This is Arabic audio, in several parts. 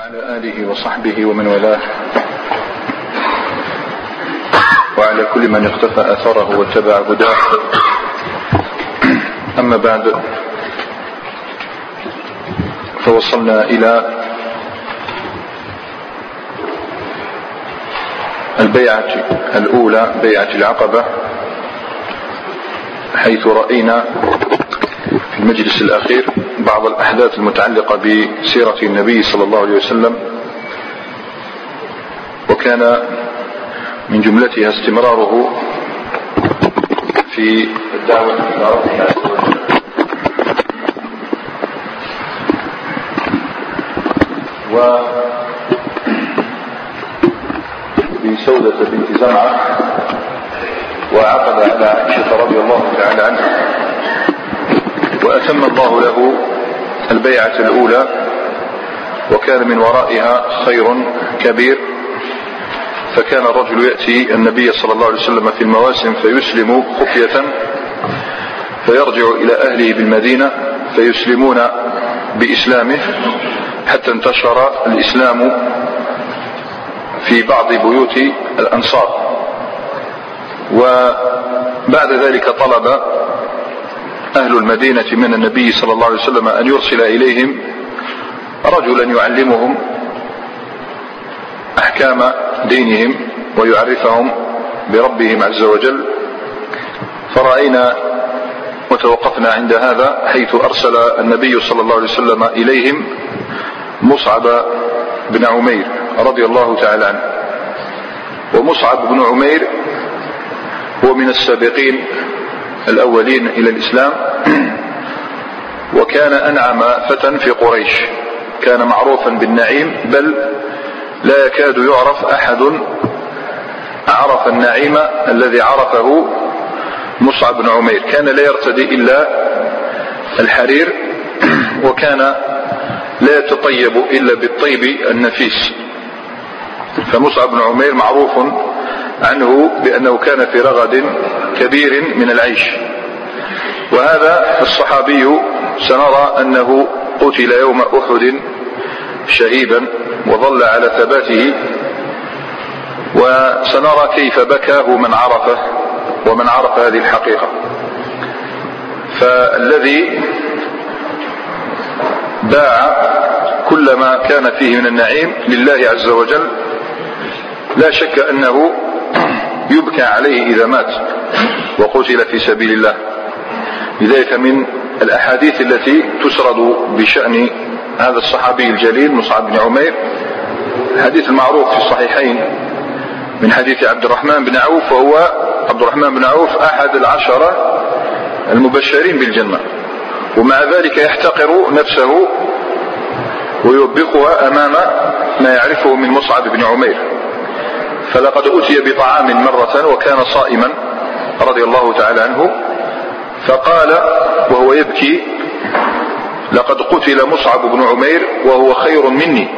وعلى آله وصحبه ومن والاه. وعلى كل من اقتفى أثره واتبع هداه. أما بعد فوصلنا إلى البيعة الأولى بيعة العقبة حيث رأينا في المجلس الأخير بعض الأحداث المتعلقة بسيرة النبي صلى الله عليه وسلم وكان من جملتها استمراره في الدعوة إلى ربه عز وجل. و بسودة بنت زمعة وعقد على عائشة رضي الله تعالى عنها. وأتم الله له البيعة الأولى وكان من ورائها خير كبير فكان الرجل يأتي النبي صلى الله عليه وسلم في المواسم فيسلم خفية فيرجع إلى أهله بالمدينة فيسلمون بإسلامه حتى انتشر الإسلام في بعض بيوت الأنصار. وبعد ذلك طلب أهل المدينة من النبي صلى الله عليه وسلم أن يرسل إليهم رجلا يعلمهم أحكام دينهم ويعرفهم بربهم عز وجل. فرأينا وتوقفنا عند هذا حيث أرسل النبي صلى الله عليه وسلم إليهم مصعب بن عمير رضي الله تعالى عنه. ومصعب بن عمير هو من السابقين الأولين إلى الإسلام. وكان أنعم فتى في قريش. كان معروفا بالنعيم بل لا يكاد يعرف أحد عرف النعيم الذي عرفه مصعب بن عمير. كان لا يرتدي إلا الحرير وكان لا يتطيب إلا بالطيب النفيس. فمصعب بن عمير معروف عنه بأنه كان في رغد كبير من العيش. وهذا الصحابي سنرى أنه قتل يوم أحد شهيدا وظل على ثباته. وسنرى كيف بكاه من عرفة ومن عرف هذه الحقيقة. فالذي باع كل ما كان فيه من النعيم لله عز وجل لا شك أنه يبكى عليه إذا مات. وقتل في سبيل الله. لذلك من الأحاديث التي تسرد بشأن هذا الصحابي الجليل مصعب بن عمير. الحديث المعروف في الصحيحين من حديث عبد الرحمن بن عوف وهو عبد الرحمن بن عوف أحد العشرة المبشرين بالجنة. ومع ذلك يحتقر نفسه ويوبخها أمام ما يعرفه من مصعب بن عمير. فلقد أتي بطعام مرة وكان صائما رضي الله تعالى عنه فقال وهو يبكي لقد قتل مصعب بن عمير وهو خير مني.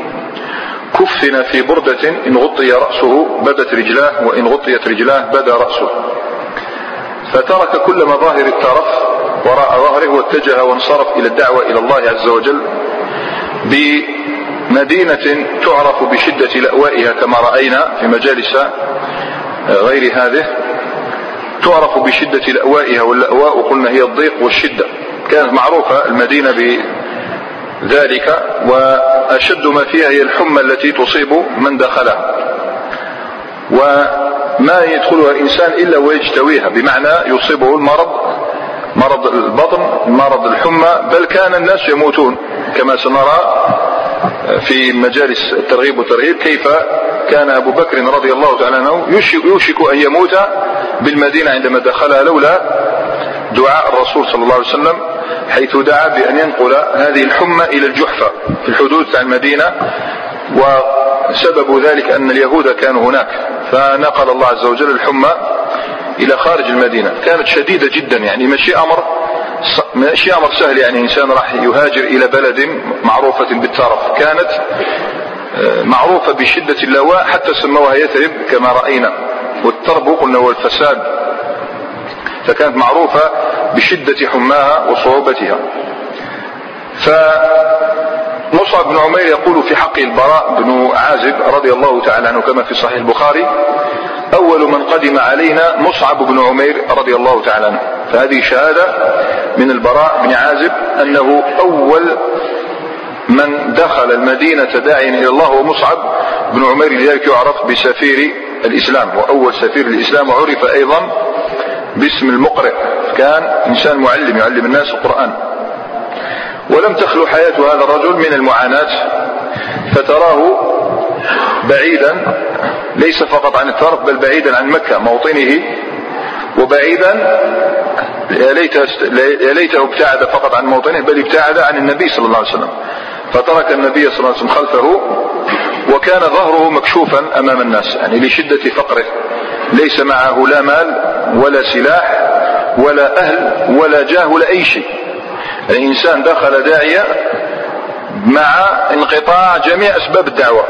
كفن في بردة إن غطي رأسه بدت رجلاه وإن غطيت رجلاه بدا رأسه. فترك كل مظاهر الترف وراء ظهره واتجه وانصرف إلى الدعوة إلى الله عز وجل بمدينة تعرف بشدة لأوائها كما رأينا في مجالس غير هذه. تعرف بشدة لأوائها واللأواء قلنا هي الضيق والشدة. كانت معروفة المدينة بذلك وأشد ما فيها هي الحمى التي تصيب من دخلها وما يدخلها الإنسان إلا ويجتويها بمعنى يصيبه المرض مرض البطن مرض الحمى بل كان الناس يموتون كما سنرى. في مجالس الترغيب والترهيب كيف كان أبو بكر رضي الله تعالى عنه يوشك أن يموت بالمدينة عندما دخلها لولا دعاء الرسول صلى الله عليه وسلم حيث دعا بأن ينقل هذه الحمى إلى الجحفة في الحدود تاع المدينة وسبب ذلك أن اليهود كانوا هناك. فنقل الله عز وجل الحمى إلى خارج المدينة. كانت شديدة جدا يعني ماشي أمر ماشي أمر سهل يعني إنسان راح يهاجر إلى بلد معروفة بالترف كانت معروفة بشدة اللواء حتى سموها يثرب كما رأينا. والترب قلنا هو الفساد فكانت معروفة بشدة حماها وصعوبتها. مصعب بن عمير يقول في حق البراء بن عازب رضي الله تعالى عنه كما في صحيح البخاري أول من قدم علينا مصعب بن عمير رضي الله تعالى عنه. فهذه شهادة من البراء بن عازب أنه أول من دخل المدينة داعيا إلى الله هو مصعب بن عمير لذلك يعرف بسفير الإسلام وأول سفير الإسلام وعرف أيضا باسم المقرئ. كان إنسان معلم يعلم الناس القرآن. ولم تخلو حياة هذا الرجل من المعاناة فتراه بعيدا ليس فقط عن الطرف بل بعيدا عن مكة موطنه وبعيدا يا ليته ابتعد فقط عن موطنه بل ابتعد عن النبي صلى الله عليه وسلم. فترك النبي صلى الله عليه وسلم خلفه وكان ظهره مكشوفا أمام الناس يعني لشدة فقره. ليس معه لا مال ولا سلاح ولا أهل ولا جاه ولا أي شيء. الإنسان دخل داعية مع انقطاع جميع أسباب الدعوة.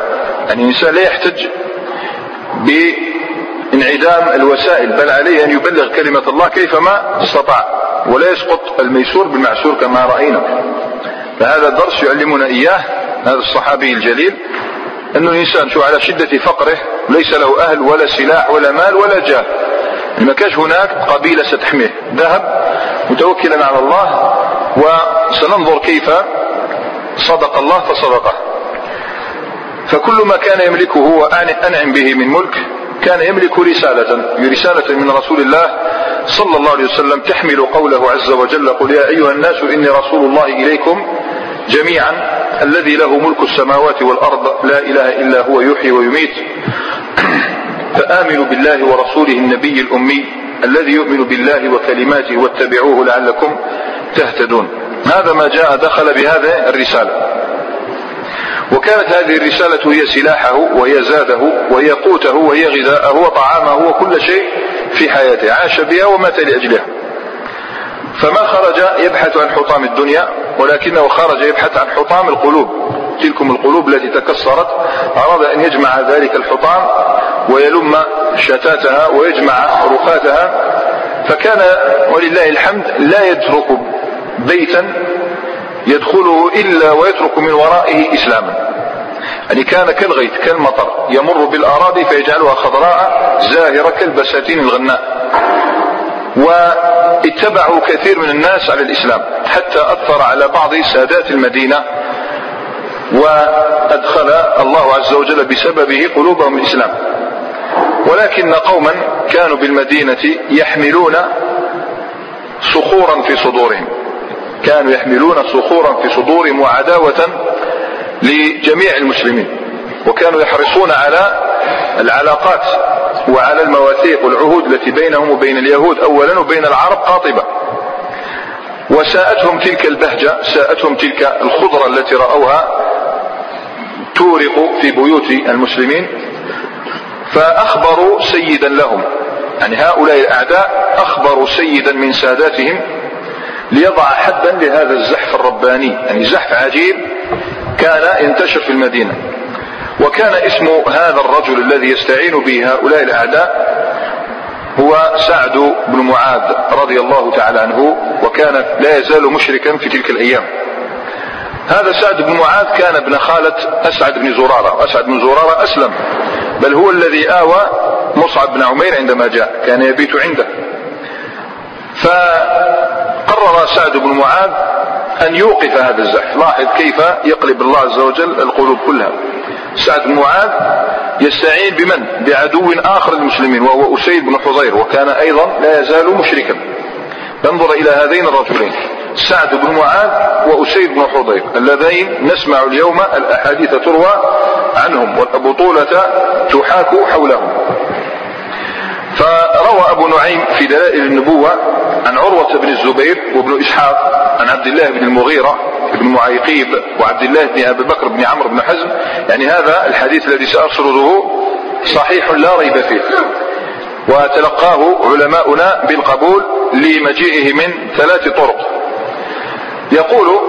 يعني الإنسان لا يحتج بانعدام الوسائل بل عليه أن يبلغ كلمة الله كيفما استطاع ولا يسقط الميسور بالمعسور كما رأينا. فهذا الدرس يعلمنا إياه هذا الصحابي الجليل أن الإنسان شو على شدة فقره ليس له أهل ولا سلاح ولا مال ولا جاه. ما كانش هناك قبيلة ستحميه. ذهب متوكلا على الله وسننظر كيف صدق الله فصدقه. فكل ما كان يملكه وأنعم به من ملك كان يملك رسالة رسالة من رسول الله صلى الله عليه وسلم تحمل قوله عز وجل قل يا أيها الناس إني رسول الله إليكم جميعا الذي له ملك السماوات والأرض لا إله إلا هو يحيي ويميت. فآمنوا بالله ورسوله النبي الأمي الذي يؤمن بالله وكلماته واتبعوه لعلكم تهتدون. هذا ما جاء دخل بهذه الرسالة. وكانت هذه الرسالة هي سلاحه وهي زاده وهي قوته وهي غذاءه وطعامه وكل شيء في حياته. عاش بها ومات لأجلها. فما خرج يبحث عن حطام الدنيا ولكنه خرج يبحث عن حطام القلوب. تلكم القلوب التي تكسرت أراد أن يجمع ذلك الحطام ويلم شتاتها ويجمع رفاتها فكان ولله الحمد لا يترك بيتا يدخله إلا ويترك من ورائه إسلاما. يعني كان كالغيث كالمطر يمر بالأراضي فيجعلها خضراء زاهرة كالبساتين الغناء. واتبعوا كثير من الناس على الإسلام حتى أثر على بعض سادات المدينة وأدخل الله عز وجل بسببه قلوبهم الإسلام. ولكن قوما كانوا بالمدينة يحملون صخورا في صدورهم. كانوا يحملون صخورا في صدورهم وعداوة لجميع المسلمين. وكانوا يحرصون على العلاقات وعلى المواثيق والعهود التي بينهم وبين اليهود اولا وبين العرب قاطبه وساءتهم تلك البهجة ساءتهم تلك الخضرة التي رأوها تورق في بيوت المسلمين فأخبروا سيدا لهم. يعني هؤلاء الأعداء أخبروا سيدا من ساداتهم ليضع حدا لهذا الزحف الرباني. يعني زحف عجيب كان ينتشر في المدينة. وكان اسم هذا الرجل الذي يستعين به هؤلاء الأعداء هو سعد بن معاذ رضي الله تعالى عنه وكان لا يزال مشركا في تلك الأيام. هذا سعد بن معاذ كان ابن خالة أسعد بن زرارة. وأسعد بن زرارة أسلم. بل هو الذي آوى مصعب بن عمير عندما جاء. كان يبيت عنده. فقرر سعد بن معاذ أن يوقف هذا الزحف. لاحظ كيف يقلب الله عز وجل القلوب كلها. سعد بن معاذ يستعين بمن؟ بعدو آخر للمسلمين وهو أسيد بن حضير وكان أيضا لا يزال مشركا. انظر إلى هذين الرجلين. سعد بن معاذ وأسيد بن حضير اللذين نسمع اليوم الأحاديث تروى عنهم والبطولة تحاك حولهم. فروى أبو نعيم في دلائل النبوة عن عروة بن الزبير وابن إسحاق عن عبد الله بن المغيرة بن معيقيب وعبد الله بن أبي بكر بن عمرو بن حزم. يعني هذا الحديث الذي سأسرده صحيح لا ريب فيه. وتلقاه علماؤنا بالقبول لمجيئه من ثلاث طرق. يقول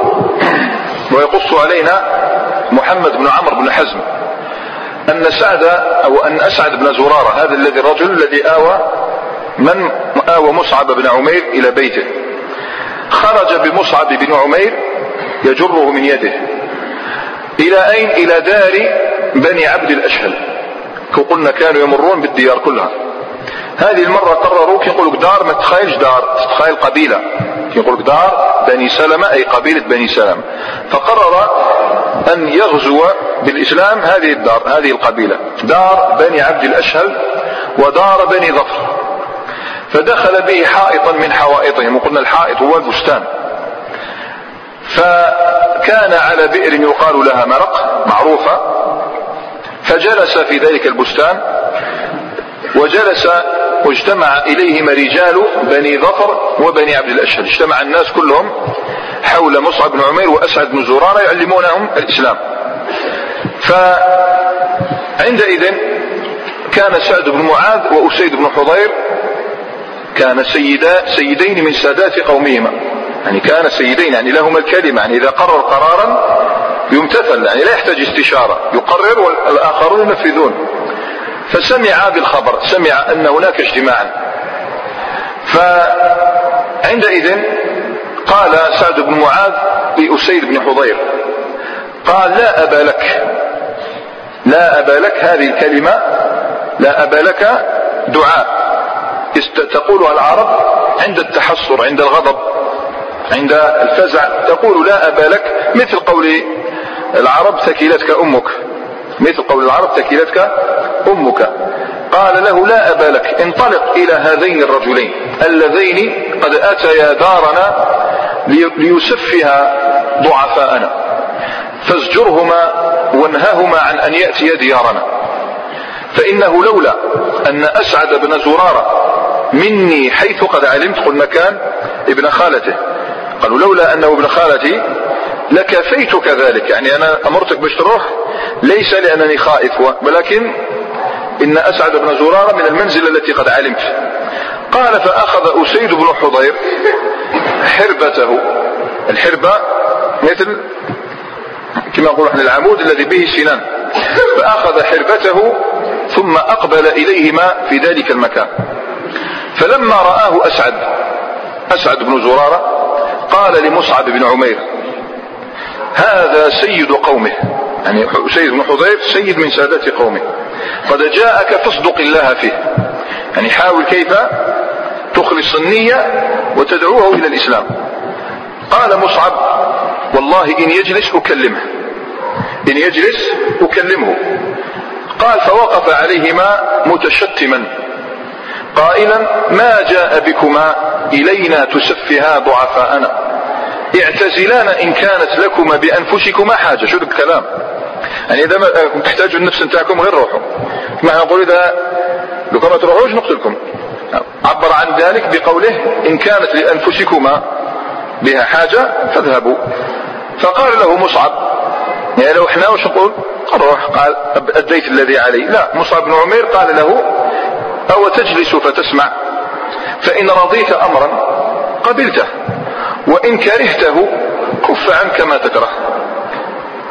ويقص علينا محمد بن عمرو بن حزم أن سعد أو أن أسعد بن زرارة هذا الذي الرجل الذي آوى من آوى مصعب بن عمير إلى بيته. خرج بمصعب بن عمير يجره من يده. إلى أين؟ إلى دار بني عبد الأشهل. قلنا كانوا يمرون بالديار كلها. هذه المرة قرروا كي يقولوا دار ما تخيلش دار تتخيل قبيلة. كي يقولوا دار بني سلمة أي قبيلة بني سلمة. فقرر أن يغزو بالإسلام هذه الدار هذه القبيلة. دار بني عبد الأشهل ودار بني ظفر. فدخل به حائطا من حوائطهم وقلنا الحائط هو البستان. فكان على بئر يقال لها مرق معروفة. فجلس في ذلك البستان وجلس واجتمع إليهما رجال بني ظفر وبني عبد الأشهل اجتمع الناس كلهم حول مصعب بن عمير وأسعد بن زرارة يعلمونهم الإسلام. فعندئذ كان سعد بن معاذ وأسيد بن حضير كان سيدا سيدين من سادات قومهما. يعني كان سيدين يعني لهما الكلمة. يعني إذا قرر قرارا يمتثل يعني لا يحتاج استشارة. يقرر والآخرون ينفذون. فسمع بالخبر سمع أن هناك اجتماعا. فعندئذ قال سعد بن معاذ لأسيد بن حضير قال لا أبا لك لا أبا لك هذه الكلمة لا أبا لك دعاء. تقولها العرب عند التحسر عند الغضب عند الفزع تقول لا أبا لك مثل قول العرب ثكلتك أمك. مثل قول العرب ثكلتك أمك. قال له لا أبا لك انطلق إلى هذين الرجلين اللذين قد أتيا دارنا ليسفها ضعفاءنا. فازجرهما وانههما عن أن يأتي ديارنا. فإنه لولا أن أسعد بن زرارة مني حيث قد علمت قلنا كان ابن خالته. قالوا لولا أنه ابن خالتي لكفيتك ذلك. يعني أنا أمرتك باش تروح ليس لأنني خائف ولكن إن أسعد بن زرارة من المنزلة التي قد علمت. قال فأخذ أسيد بن حضير حربته. الحربة مثل كما نقول إحنا العمود الذي به سنان. فأخذ حربته ثم أقبل إليهما في ذلك المكان. فلما رآه أسعد أسعد بن زرارة قال لمصعب بن عمير هذا سيد قومه. يعني سيد بن حضير سيد من سادات قومه. قد جاءك فاصدق الله فيه. يعني حاول كيف تخلص النية وتدعوه إلى الإسلام. قال مصعب والله إن يجلس أكلمه. إن يجلس أكلمه. قال فوقف عليهما متشتما. قائلا ما جاء بكما إلينا تسفها ضعفاءنا. اعتزلانا إن كانت لكما بأنفسكما حاجة. شو الكلام؟ يعني إذا ما تحتاجوا النفس نتاعكم غير روحوا ما نقول إذا لو ما تروحوش نقتلكم. عبر عن ذلك بقوله إن كانت لأنفسكما بها حاجة فاذهبوا. فقال له مصعب يعني لو إحنا وش نقول؟ روح. قال أديت الذي علي. لا مصعب بن عمير قال له أو تجلس فتسمع فإن رضيت أمرا قبلته. وإن كرهته كف عنك ما تكره.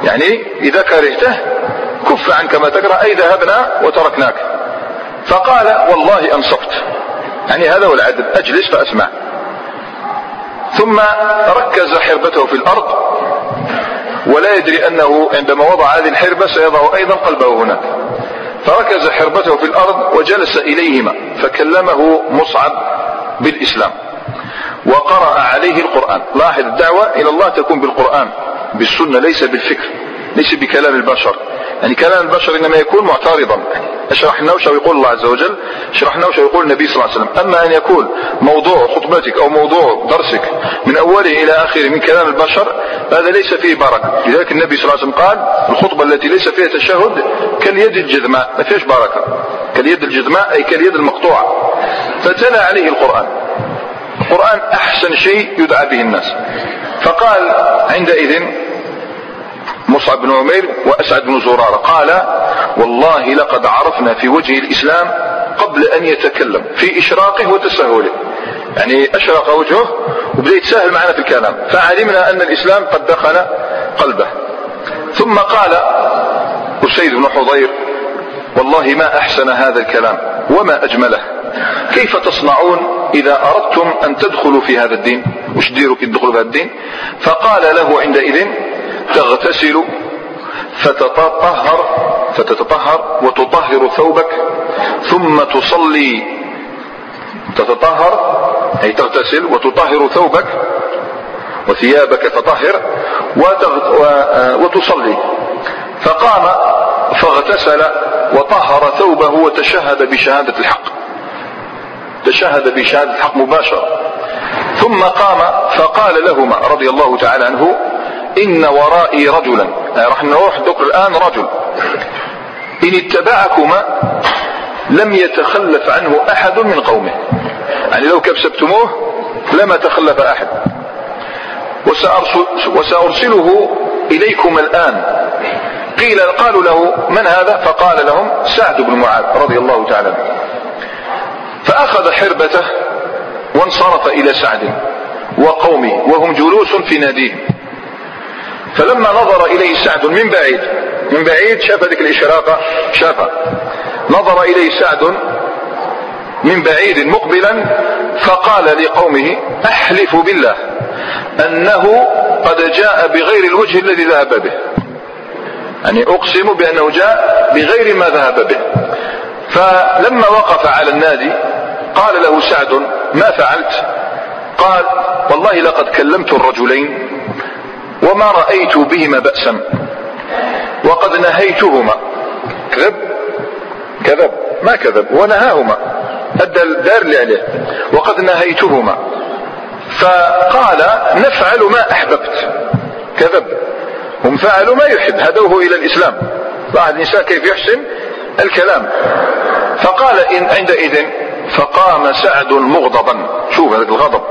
يعني إذا كرهته كف عنك ما تكره. أي ذهبنا وتركناك. فقال والله أنصفت. يعني هذا هو العدل. أجلس فأسمع. ثم ركز حربته في الأرض. ولا يدري أنه عندما وضع هذه الحربة سيضع أيضا قلبه هناك. فركز حربته في الأرض وجلس إليهما فكلمه مصعب بالإسلام. وقرأ عليه القرآن. لاحظ الدعوة إلى الله تكون بالقرآن بالسنة ليس بالفكر ليس بكلام البشر. يعني كلام البشر إنما يكون معترضا. شرحنا وش يقول الله عز وجل شرحنا وش يقول النبي صلى الله عليه وسلم. أما أن يكون موضوع خطبتك أو موضوع درسك من أوله إلى آخره من كلام البشر هذا ليس فيه بركة. لذلك النبي صلى الله عليه وسلم قال الخطبة التي ليس فيها تشهد كاليد الجذماء ما فيهاش بركة. كاليد الجذماء أي كاليد المقطوعة. فتلا عليه القرآن. القرآن أحسن شيء يدعى به الناس. فقال عندئذ مصعب بن عمير وأسعد بن زرارة قال والله لقد عرفنا في وجه الإسلام قبل أن يتكلم في إشراقه وتسهله يعني أشرق وجهه وبدأ يتساهل معنا في الكلام فعلمنا أن الإسلام قد دخل قلبه. ثم قال أسيد بن حضير والله ما أحسن هذا الكلام وما أجمله. كيف تصنعون إذا أردتم أن تدخلوا في هذا الدين؟ وش ديروا كي تدخلوا في هذا الدين؟ فقال له عندئذ تغتسل فتتطهر فتتطهر وتطهر ثوبك ثم تصلي. تتطهر أي تغتسل وتطهر ثوبك وثيابك فطهر وتصلي. فقام فاغتسل وطهر ثوبه وتشهد بشهادة الحق. تشهد بشهادة الحق مباشرة. ثم قام فقال لهما رضي الله تعالى عنه إن ورائي رجلا. يعني راح نروح ذكر الآن رجل. إن اتبعكما لم يتخلف عنه أحد من قومه. يعني لو كبسبتموه لما تخلف أحد. وسأرسل وسأرسله إليكم الآن. قيل قالوا له من هذا؟ فقال لهم سعد بن معاذ رضي الله تعالى عنه. فأخذ حربته وانصرف إلى سعد وقومه وهم جلوس في ناديه. فلما نظر إليه سعد من بعيد من بعيد شاف هذيك الإشراقة شافها نظر إليه سعد من بعيد مقبلا فقال لقومه أحلف بالله أنه قد جاء بغير الوجه الذي ذهب به. يعني أقسم بأنه جاء بغير ما ذهب به. فلما وقف على النادي قال له سعد ما فعلت؟ قال والله لقد كلمت الرجلين وما رأيت بهما بأسا وقد نهيتهما. كذب؟ كذب. ما كذب؟ ونهاهما. أدى الدار اللي عليه. وقد نهيتهما. فقال نفعل ما أحببت. كذب. هم فعلوا ما يحب. هدوه إلى الإسلام. بعد الإنسان كيف يحسن؟ الكلام. فقال إن عندئذ فقام سعد مغضبا. شوف هذا الغضب.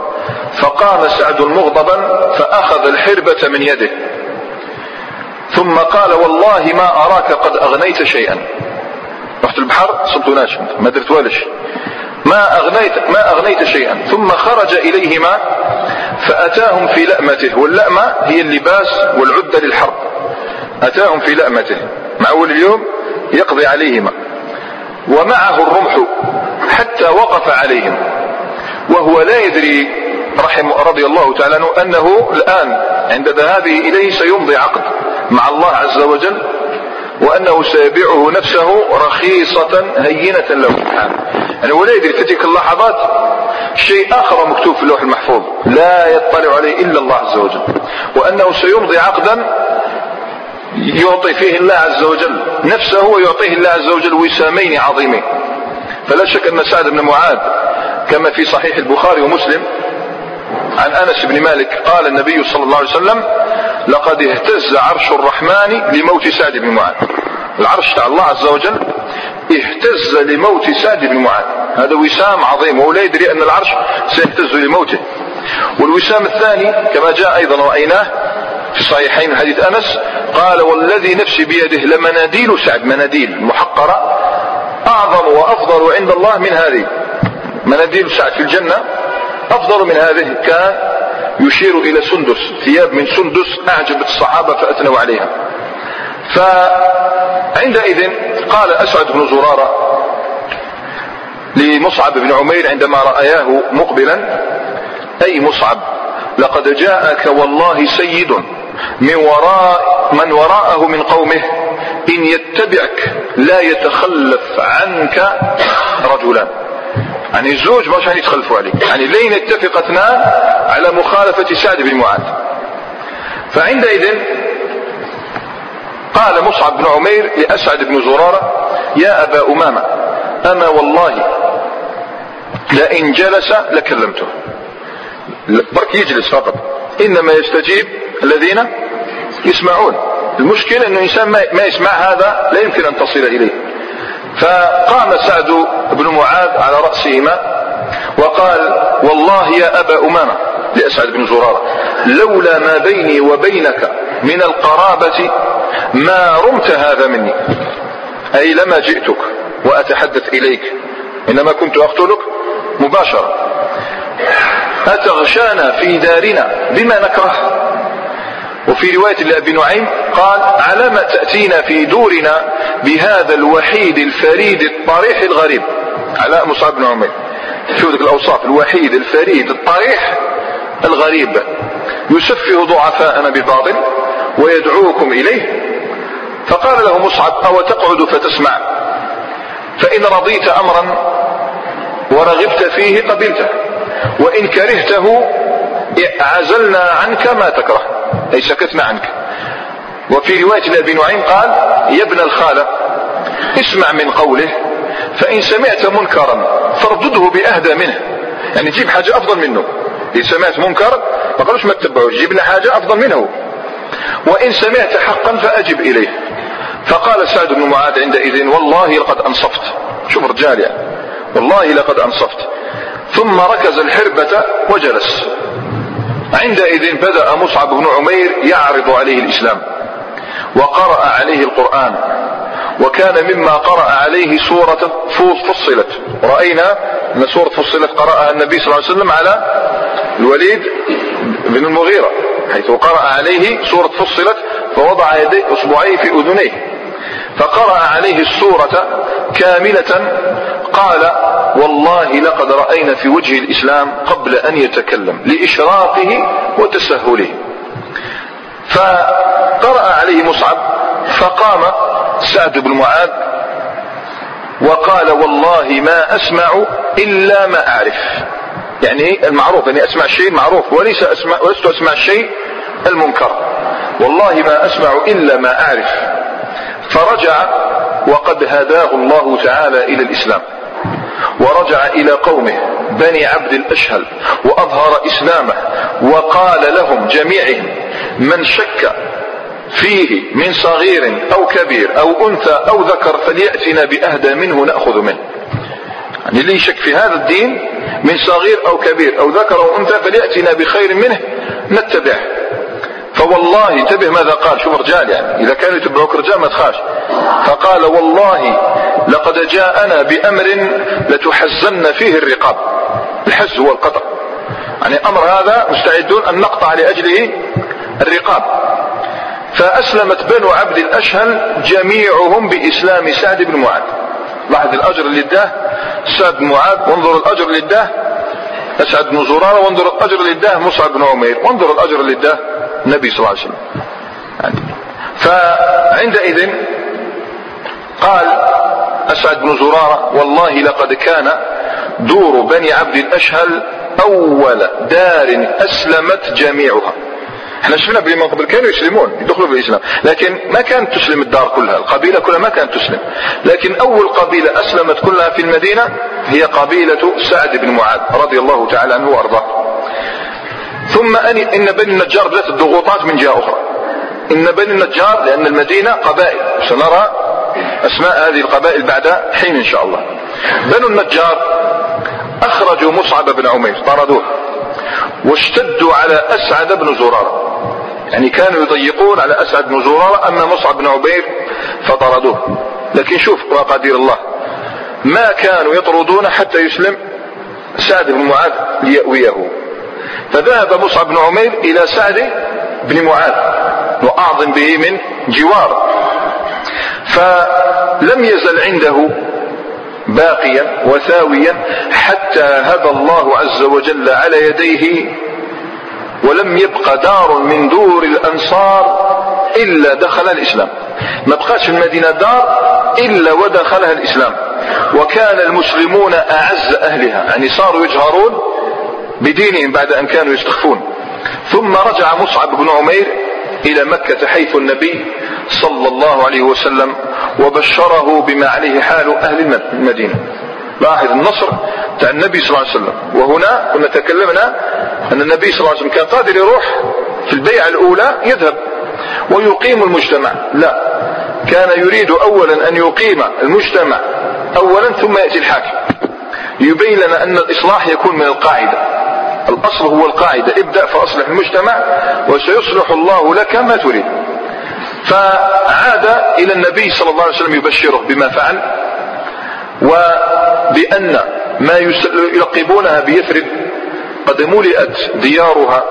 فقام سعد مغضبا فأخذ الحربة من يده. ثم قال والله ما أراك قد أغنيت شيئا. رحت البحر؟ صمت ناش ما درت والش. ما أغنيت ما أغنيت شيئا. ثم خرج إليهما فأتاهم في لأمته. واللأمة هي اللباس والعدة للحرب. أتاهم في لأمته. مع أول اليوم؟ يقضي عليهما. ومعه الرمح. حتى وقف عليهم. وهو لا يدري رحم رضي الله تعالى عنه أنه الآن عند ذهابه إليه سيمضي عقد مع الله عز وجل وأنه سيبيعه نفسه رخيصة هينة له. سبحانه يعني ولا يدري في تلك اللحظات شيء آخر مكتوب في اللوح المحفوظ. لا يطلع عليه إلا الله عز وجل. وأنه سيمضي عقدا يعطي فيه الله عز وجل. نفسه ويعطيه الله عز وجل وسامين عظيمين. فلا شك أن سعد بن معاذ كما في صحيح البخاري ومسلم عن أنس بن مالك قال النبي صلى الله عليه وسلم لقد اهتز عرش الرحمن لموت سعد بن معاذ. العرش تاع الله عز وجل اهتز لموت سعد بن معاذ. هذا وسام عظيم وهو لا يدري أن العرش سيهتز لموته. والوسام الثاني كما جاء أيضا رأيناه في صحيحين حديث أنس قال والذي نفسي بيده لمناديل سعد مناديل محقرة أعظم وأفضل عند الله من هذه. مناديل سعد في الجنة. أفضل من هذه كان يشير إلى سندس. ثياب من سندس أعجبت الصحابة فأثنوا عليها. فعندئذ قال أسعد بن زرارة لمصعب بن عمير عندما رأياه مقبلا. أي مصعب لقد جاءك والله سيد من وراء من وراءه من قومه. إن يتبعك لا يتخلف عنك رجلان يعني الزوج مش يتخلفوا عليك. يعني لين اتفق اثنان على مخالفة سعد بن معاذ. فعندئذ قال مصعب بن عمير لأسعد بن زرارة يا أبا أمامة أما والله لئن جلس لكلمته. برك يجلس فقط. إنما يستجيب الذين يسمعون. المشكلة أن الإنسان ما يسمع هذا لا يمكن أن تصل إليه. فقام سعد بن معاذ على رأسهما وقال والله يا أبا أمامة لأسعد بن زرارة لولا ما بيني وبينك من القرابة ما رمت هذا مني. أي لما جئتك وأتحدث إليك إنما كنت أقتلك مباشرة. أتغشانا في دارنا بما نكره؟ وفي رواية لأبي نعيم قال على ما تأتينا في دورنا بهذا الوحيد الفريد الطريح الغريب. علاء مصعب بن عمير. شوف الأوصاف. الوحيد الفريد الطريح الغريب. يسفه ضعفاءنا بباطل ويدعوكم إليه. فقال له مصعب أو تقعد فتسمع؟ فإن رضيت أمرا ورغبت فيه قبلته وإن كرهته عزلنا عنك ما تكره. أي سكتنا عنك. وفي رواية لأبي نعيم قال يا ابن الخالة اسمع من قوله فإن سمعت منكرا فردده بأهدى منه. يعني جيب حاجة أفضل منه. إن سمعت منكر ما قالوش ما تتبعوش جيب حاجة أفضل منه. وإن سمعت حقا فأجب إليه. فقال سعد بن معاذ عندئذ والله لقد أنصفت. شوف رجال يعني. والله لقد أنصفت. ثم ركز الحربة وجلس. عندئذ بدأ مصعب بن عمير يعرض عليه الإسلام وقرأ عليه القرآن وكان مما قرأ عليه سورة فصلت. رأينا أن سورة فصلت قرأها النبي صلى الله عليه وسلم على الوليد بن المغيرة حيث قرأ عليه سورة فصلت فوضع يديه أصبعيه في أذنيه. فقرأ عليه السورة كاملة قال والله لقد رأينا في وجه الإسلام قبل أن يتكلم لإشراقه وتسهله. فقرأ عليه مصعب فقام سعد بن معاذ وقال والله ما أسمع إلا ما أعرف. يعني المعروف أني أسمع الشيء معروف وليس أسمع ولست أسمع الشيء المنكر. والله ما أسمع إلا ما أعرف. فرجع وقد هداه الله تعالى إلى الإسلام ورجع إلى قومه بني عبد الأشهل وأظهر إسلامه وقال لهم جميعهم من شك فيه من صغير أو كبير أو أنثى أو ذكر فليأتنا بأهدى منه نأخذ منه. يعني اللي يشك في هذا الدين من صغير أو كبير أو ذكر أو أنثى فليأتنا بخير منه نتبعه. فوالله انتبه ماذا قال شوف رجال يعني إذا كانوا يتبعوك رجال ما تخاش فقال والله لقد جاءنا بأمر لتحزن فيه الرقاب. الحز هو القطع. يعني أمر هذا مستعدون أن نقطع لأجله الرقاب. فأسلمت بنو عبد الأشهل جميعهم بإسلام سعد بن معاذ. لاحظ الأجر اللي اداه سعد بن معاذ وانظر الأجر اللي اداه أسعد بن زرارة وانظر الأجر اللي اداه مصعب بن عمير. وانظر الأجر اللي اداه النبي صلى الله عليه وسلم. فعندئذ قال أسعد بن زرارة والله لقد كان دور بني عبد الأشهل أول دار أسلمت جميعها. إحنا شفنا بلي من قبل كانوا يسلمون يدخلوا في الإسلام. لكن ما كانت تسلم الدار كلها القبيلة كلها ما كانت تسلم. لكن أول قبيلة أسلمت كلها في المدينة هي قبيلة سعد بن معاذ رضي الله تعالى عنه وأرضاه. ثم أن بني النجار بدأت الضغوطات من جهة أخرى. إن بني النجار لأن المدينة قبائل. سنرى أسماء هذه القبائل بعد حين إن شاء الله. بنو النجار أخرجوا مصعب بن عمير طردوه واشتدوا على أسعد بن زرارة. يعني كانوا يضيقون على أسعد بن زرارة أما مصعب بن عبير فطردوه. لكن شوف مقادير الله. ما كانوا يطردون حتى يسلم سعد بن معاذ ليأويه. فذهب مصعب بن عمير إلى سعد بن معاذ وأعظم به من جوار. فلم يزل عنده باقيا وثاويا حتى هدى الله عز وجل على يديه ولم يبق دار من دور الأنصار إلا دخل الإسلام. ما بقاش في المدينة دار إلا ودخلها الإسلام. وكان المسلمون أعز أهلها يعني صاروا يجهرون بدينهم بعد أن كانوا يستخفون. ثم رجع مصعب بن عمير إلى مكة حيث النبي صلى الله عليه وسلم وبشره بما عليه حال أهل المدينة. لاحظ النصر تاع النبي صلى الله عليه وسلم. وهنا كنا تكلمنا أن النبي صلى الله عليه وسلم كان قادر يروح في البيعة الأولى يذهب ويقيم المجتمع. لا. كان يريد أولا أن يقيم المجتمع أولا ثم يأتي الحاكم. يبين لنا أن الإصلاح يكون من القاعدة. الأصل هو القاعدة. ابدأ فأصلح المجتمع وسيصلح الله لك ما تريد. فعاد إلى النبي صلى الله عليه وسلم يبشره بما فعل وبأن ما يلقبونها بيثرب قد ملئت ديارها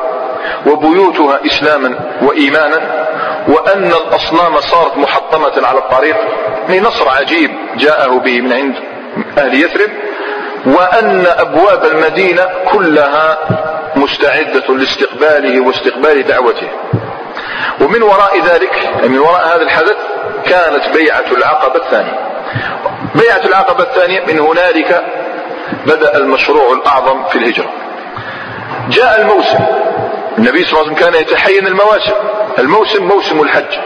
وبيوتها إسلاما وإيمانا وأن الأصنام صارت محطمة على الطريق نصر عجيب جاءه به من عند أهل يثرب وأن أبواب المدينة كلها مستعدة لاستقباله واستقبال دعوته. ومن وراء ذلك من وراء هذا الحدث كانت بيعة العقبة الثانية. بيعة العقبة الثانية من هنالك بدأ المشروع الأعظم في الهجرة. جاء الموسم. النبي صلى الله عليه وسلم كان يتحين المواسم. الموسم موسم الحج.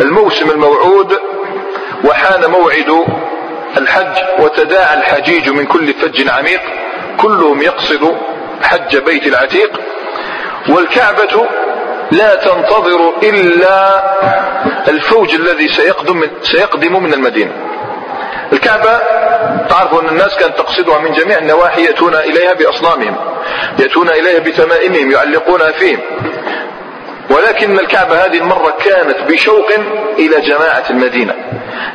الموسم الموعود وحان موعد الحج وتداعى الحجيج من كل فج عميق كلهم يقصد حج بيت العتيق. والكعبة لا تنتظر إلا الفوج الذي سيقدم من, سيقدم من المدينة. الكعبة تعرفوا أن الناس كانت تقصدها من جميع النواحي يأتون إليها بأصنامهم يأتون إليها بتمائمهم يعلقونها فيهم. ولكن الكعبة هذه المرة كانت بشوق إلى جماعة المدينة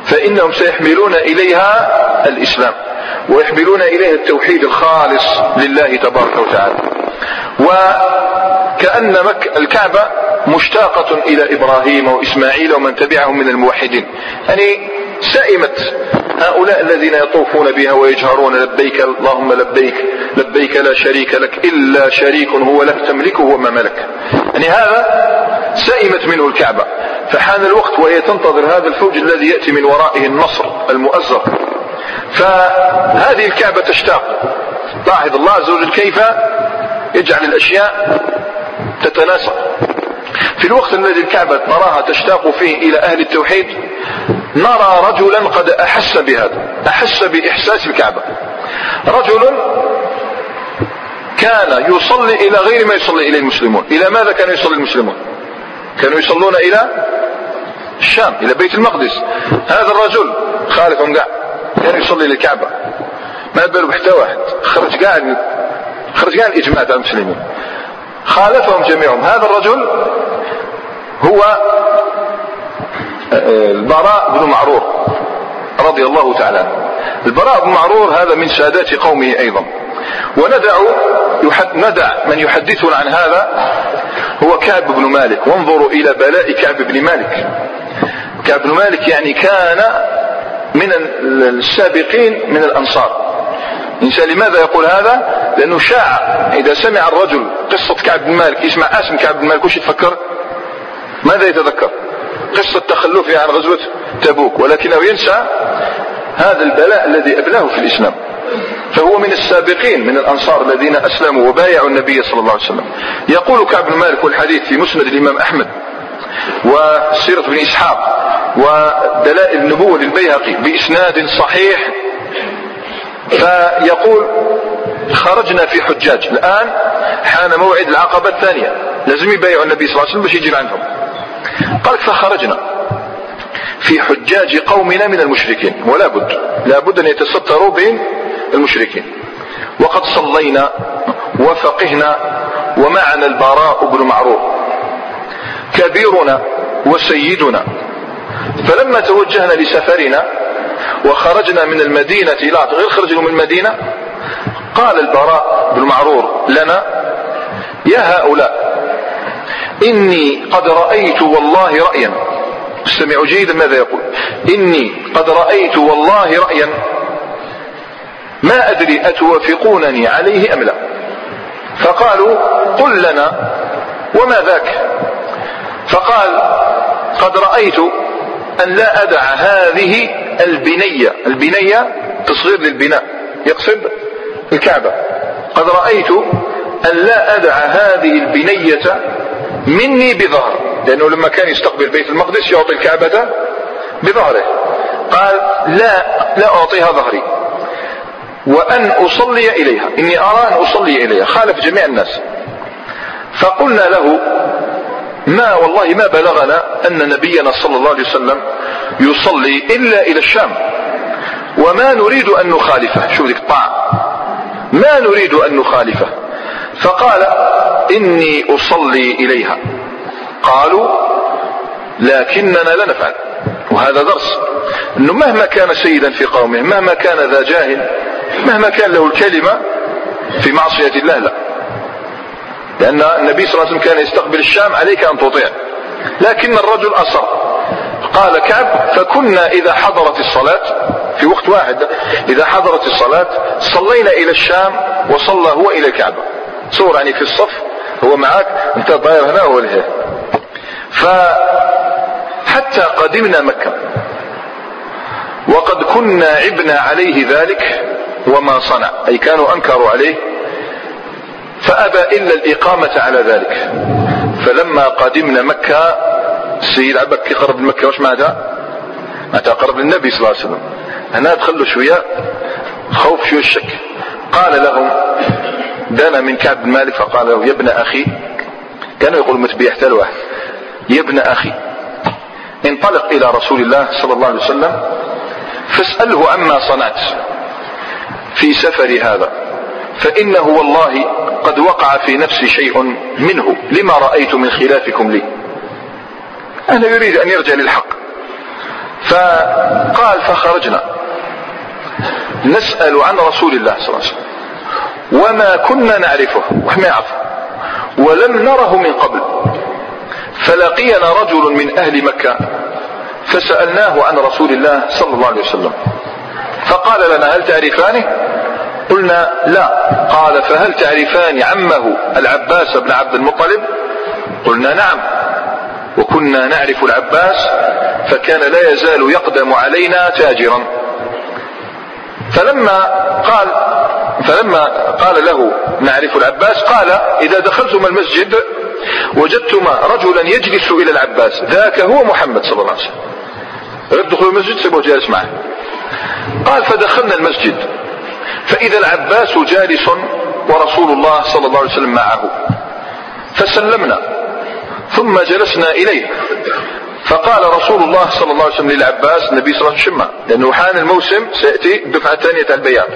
فإنهم سيحملون إليها الإسلام ويحملون إليها التوحيد الخالص لله تبارك وتعالى. وكأن مك الكعبة مشتاقة إلى إبراهيم وإسماعيل ومن تبعهم من الموحدين. يعني سئمت هؤلاء الذين يطوفون بها ويجهرون لبيك اللهم لبيك لبيك لا شريك لك إلا شريك هو لك تملكه وما ملك. يعني هذا سئمت منه الكعبة. فحان الوقت وهي تنتظر هذا الفوج الذي يأتي من ورائه النصر المؤزر. فهذه الكعبة تشتاق. لاحظ الله عز وجل كيف يجعل الأشياء تتناسق. في الوقت الذي الكعبة نراها تشتاق فيه إلى أهل التوحيد نرى رجلا قد أحس بهذا أحس بإحساس الكعبة. رجل كان يصلي إلى غير ما يصلي إليه المسلمون. إلى ماذا كانوا يصلي المسلمون؟ كانوا يصلون إلى الشام إلى بيت المقدس. هذا الرجل خالفهم قاع كان يصلي للكعبة. ما باله بحتى واحد. خرج قاع خرج قاع الإجماع تاع المسلمين. خالفهم جميعهم. هذا الرجل هو البراء بن معرور رضي الله تعالى البراء بن معرور هذا من سادات قومه أيضا. وندع ندع من يحدثنا عن هذا هو كعب بن مالك. وانظروا إلى بلاء كعب بن مالك. كعب بن مالك يعني كان من السابقين من الأنصار. الإنسان لماذا يقول هذا؟ لأنه شاع. إذا سمع الرجل قصة كعب بن مالك يسمع اسم كعب بن مالك وش يتفكر؟ ماذا يتذكر؟ قصة تخلفه عن غزوة تبوك. ولكنه ينسى هذا البلاء الذي أبلاه في الإسلام. فهو من السابقين من الأنصار الذين أسلموا وبايعوا النبي صلى الله عليه وسلم. يقول كعب بن مالك والحديث في مسند الإمام أحمد وسيرة بن إسحاق ودلائل النبوة للبيهقي بإسناد صحيح. فيقول خرجنا في حجاج. الآن حان موعد العقبة الثانية. لازم يبايعوا النبي صلى الله عليه وسلم باش يجي عندهم قال فخرجنا في حجاج قومنا من المشركين. ولا بد لا بد أن يتستروا بين المشركين. وقد صلينا وفقهنا ومعنا البراء بن معروف كبيرنا وسيدنا. فلما توجهنا لسفرنا وخرجنا من المدينة لا غير خرجوا من المدينة قال البراء بن معرور لنا يا هؤلاء إني قد رأيت والله رأيا. استمعوا جيدا ماذا يقول؟ إني قد رأيت والله رأيا. ما أدري أتوافقونني عليه أم لا. فقالوا قل لنا وما ذاك؟ فقال قد رأيت أن لا أدع هذه البنية البنية تصغير للبناء يقصد الكعبة. قد رأيت أن لا أدع هذه البنية مني بظهر لأنه لما كان يستقبل بيت المقدس يعطي الكعبة بظهره. قال لا لا أعطيها ظهري. وأن أصلي إليها. إني أرى أن أصلي إليها. خالف جميع الناس. فقلنا له ما والله ما بلغنا أن نبينا صلى الله عليه وسلم يصلي إلا إلى الشام. وما نريد أن نخالفه. شوف ذيك الطاعة ما نريد أن نخالفه. فقال إني أصلي إليها. قالوا لكننا لا نفعل. وهذا درس. أنه مهما كان سيدا في قومه مهما كان ذا جاه مهما كان له الكلمة في معصية الله لا. لأن النبي صلى الله عليه وسلم كان يستقبل الشام عليك أن تطيع. لكن الرجل أصر قال كعب فكنا إذا حضرت الصلاة في وقت واحد إذا حضرت الصلاة صلينا إلى الشام وصلى هو إلى الكعبة صور يعني في الصف هو معك أنت ضاير هنا وهو لهنا فحتى حتى قدمنا مكة. وقد كنا عبنا عليه ذلك وما صنع. أي كانوا أنكروا عليه فأبى إلا الإقامة على ذلك. فلما قدمنا مكة السيد عبك قرب مكة واش معناتها؟ معناتها قرب للنبي صلى الله عليه وسلم. هنا دخلوا شوية خوف شوية الشك. قال لهم دنا من كعب بن مالك فقال له يا ابن أخي. كانوا يقولوا متبيع حتى الواحد يا ابن أخي. انطلق إلى رسول الله صلى الله عليه وسلم فاسأله عما صنعت في سفر هذا. فإنه والله قد وقع في نفسي شيء منه لما رأيت من خلافكم لي. أنا يريد أن يرجع للحق. فقال فخرجنا. نسأل عن رسول الله صلى الله عليه وسلم. وما كنا نعرفه وما يعرفه. ولم نره من قبل. فلقينا رجل من أهل مكة فسألناه عن رسول الله صلى الله عليه وسلم. فقال لنا هل تعرفانه؟ قلنا لا. قال فهل تعرفان عمه العباس بن عبد المطلب؟ قلنا نعم. وكنا نعرف العباس فكان لا يزال يقدم علينا تاجرا. فلما قال فلما قال له نعرف العباس قال إذا دخلتما المسجد وجدتما رجلا يجلس إلى العباس ذاك هو محمد صلى الله عليه وسلم. غير دخلوا المسجد سيبوه جالس معه. قال فدخلنا المسجد فإذا العباس جالس ورسول الله صلى الله عليه وسلم معه. فسلمنا ثم جلسنا إليه. فقال رسول الله صلى الله عليه وسلم للعباس النبي صلى الله عليه وسلم لأنه حان الموسم سيأتي الدفعة الثانية البيات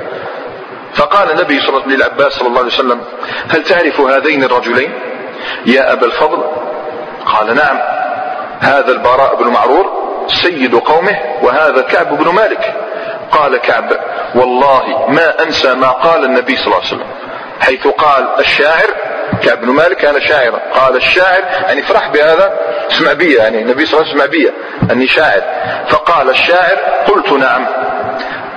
فقال النبي صلى الله للعباس صلى الله عليه وسلم هل تعرف هذين الرجلين؟ يا أبا الفضل؟ قال نعم. هذا البراء بن معرور سيد قومه وهذا كعب بن مالك. قال كعب والله ما أنسى ما قال النبي صلى الله عليه وسلم. حيث قال الشاعر كعب بن مالك كان شاعرا. قال الشاعر يعني فرح بهذا اسمع بي يعني النبي صلى الله عليه وسلم اسمع بي أني شاعر. فقال الشاعر قلت نعم.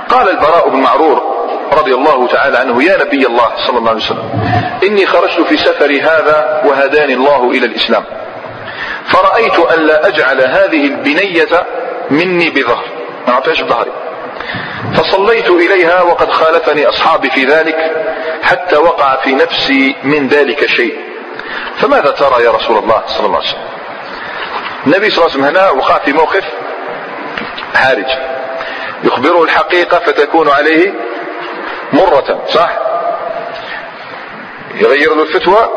قال البراء بن معرور رضي الله تعالى عنه يا نبي الله صلى الله عليه وسلم إني خرجت في سفري هذا وهداني الله إلى الإسلام. فرأيت أن لا أجعل هذه البنية مني بظهر. ما أعطيش بظهري. فصليت إليها وقد خالفني أصحابي في ذلك حتى وقع في نفسي من ذلك شيء. فماذا ترى يا رسول الله صلى الله عليه وسلم؟ النبي صلى الله عليه وسلم هنا وقع في موقف حارج. يخبره الحقيقة فتكون عليه مرة صح؟ يغير له الفتوى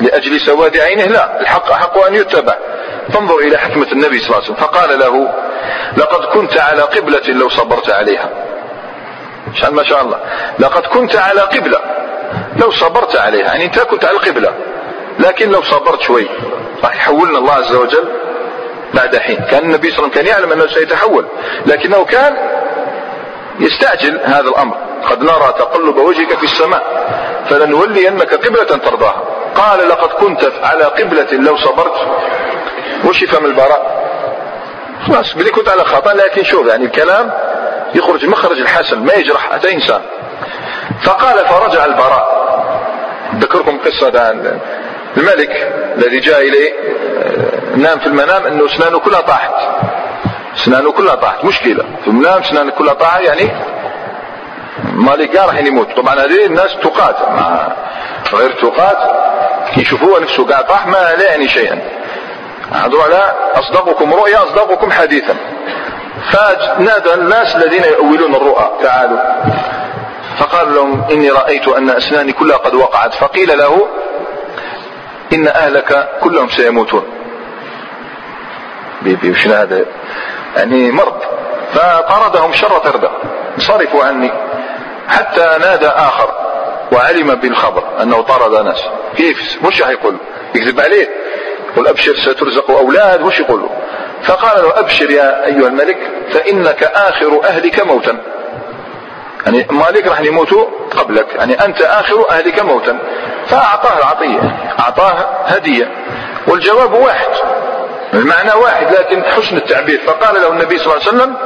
لأجل سواد عينه؟ لا الحق أحق أن يتبع. فانظر إلى حكمة النبي صلى الله عليه وسلم. فقال له لقد كنت على قبلة لو صبرت عليها. شان ما شاء الله. لقد كنت على قبلة لو صبرت عليها. يعني أنت كنت على القبلة لكن لو صبرت شوي. راح يحولنا الله عز وجل بعد حين. كان النبي صلى الله عليه وسلم كان يعلم أنه سيتحول لكنه كان يستعجل هذا الأمر. قد نرى تقلب وجهك في السماء فلنولينك قبلة ترضاها. قال لقد كنت على قبلة لو صبرت. وش يفهم البراء؟ خلاص بلي كنت على خطأ لكن شوف يعني الكلام يخرج مخرج الحسن ما يجرح حتى إنسان. فقال فرجع البراء. ذكركم قصة عن الملك الذي جاء إليه نام في المنام أنه أسنانه كلها طاحت. أسنانه كلها طاحت مشكلة. في المنام أسنانه كلها طاحت يعني مالك راح يموت. طبعا هذه الناس تقات. غير تقات. يشوفوها نفسه قاعد طاح ما لا يعني شيئا. هذول على أصدقكم رؤيا أصدقكم حديثا. فنادى الناس الذين يؤولون الرؤى. تعالوا. فقال لهم إني رأيت أن أسناني كلها قد وقعت. فقيل له إن أهلك كلهم سيموتون. وش هذا؟ يعني مرض. فطردهم شر طرده. انصرفوا عني. حتى نادى آخر وعلم بالخبر أنه طرد ناس. كيف؟ مش حيقول يكذب عليه. يقول أبشر سترزق أولاد؟ وش يقول؟ فقال له أبشر يا أيها الملك فإنك آخر أهلك موتا. يعني مالك راح يموتوا قبلك. يعني أنت آخر أهلك موتا. فأعطاه العطية أعطاه هدية. والجواب واحد. المعنى واحد لكن حسن التعبير. فقال له النبي صلى الله عليه وسلم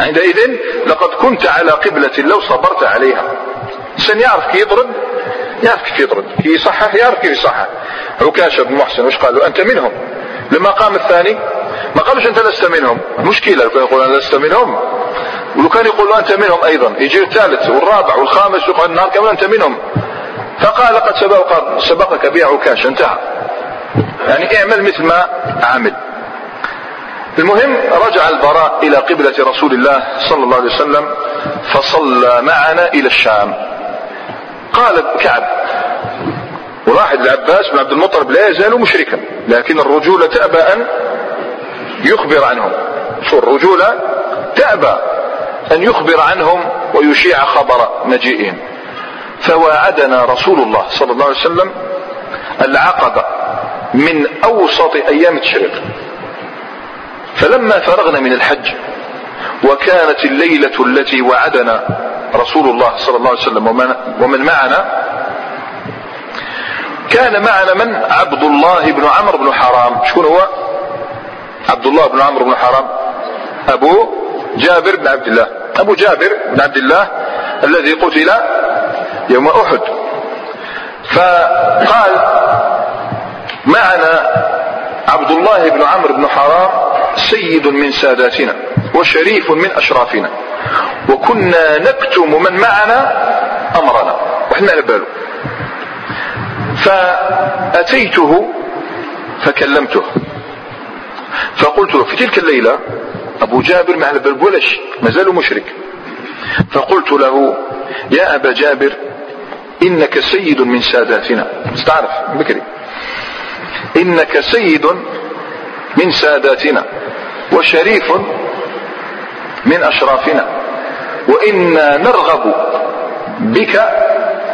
عندئذ لقد كنت على قبلة لو صبرت عليها. الإنسان يعرف كيف يضرب يعرف كيف يضرب. كيف يصحح يعرف كيف يصحح. عكاشة بن محسن وش قال له أنت منهم. لما قام الثاني ما قالوش أنت لست منهم. مشكلة لو كان يقول أنا لست منهم. ولو كان يقول أنت منهم أيضا يجي الثالث والرابع والخامس يقعد النهار كمان أنت منهم. فقال قد سبق سبقك بيع عكاش انتهى. يعني اعمل مثل ما عمل. المهم رجع البراء إلى قبلة رسول الله صلى الله عليه وسلم فصلى معنا إلى الشام. قال كعب ولاحظ العباس بن عبد المطلب لا يزال مشركا لكن الرجولة تأبى أن يخبر عنهم. شو الرجولة تأبى أن يخبر عنهم ويشيع خبر مجيئهم. فواعدنا رسول الله صلى الله عليه وسلم العقبة من أوسط أيام التشريق فلما فرغنا من الحج وكانت الليلة التي وعدنا رسول الله صلى الله عليه وسلم ومن, معنا كان معنا من؟ عبد الله بن عمرو بن حرام. شكون هو؟ عبد الله بن عمرو بن حرام. أبو جابر بن عبد الله. أبو جابر بن عبد الله الذي قتل يوم أحد. فقال معنا عبد الله بن عمرو بن حرام سيد من ساداتنا وشريف من أشرافنا. وكنا نكتم من معنا أمرنا. وإحنا على باله فأتيته فكلمته. فقلت له في تلك الليلة أبو جابر ما على بال ولا شيء ما زال مشرك. فقلت له يا أبا جابر إنك سيد من ساداتنا. استعرف بكري. إنك سيد من ساداتنا. وشريف من أشرافنا. وإنا نرغب بك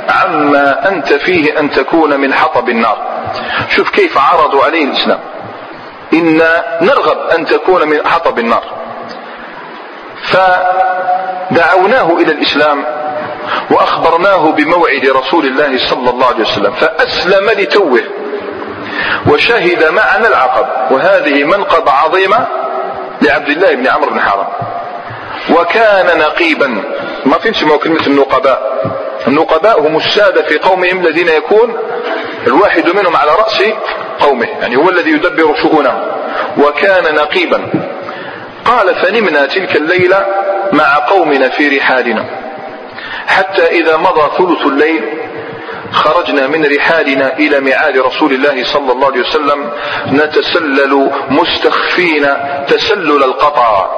عما أنت فيه أن تكون من حطب النار. شوف كيف عرضوا عليه الإسلام. إنا نرغب أن تكون من حطب النار. فدعوناه إلى الإسلام وأخبرناه بموعد رسول الله صلى الله عليه وسلم فأسلم لتوه وشهد معنا العقب. وهذه منقبة عظيمة لعبد الله بن عمرو بن حرام. وكان نقيبا. ما فينش كلمة النقباء. النقباء هم السادة في قومهم الذين يكون الواحد منهم على رأس قومه. يعني هو الذي يدبر شؤونه وكان نقيبا. قال فنمنا تلك الليلة مع قومنا في رحالنا. حتى إذا مضى ثلث الليل خرجنا من رحالنا إلى ميعاد رسول الله صلى الله عليه وسلم نتسلل مستخفين تسلل القطع.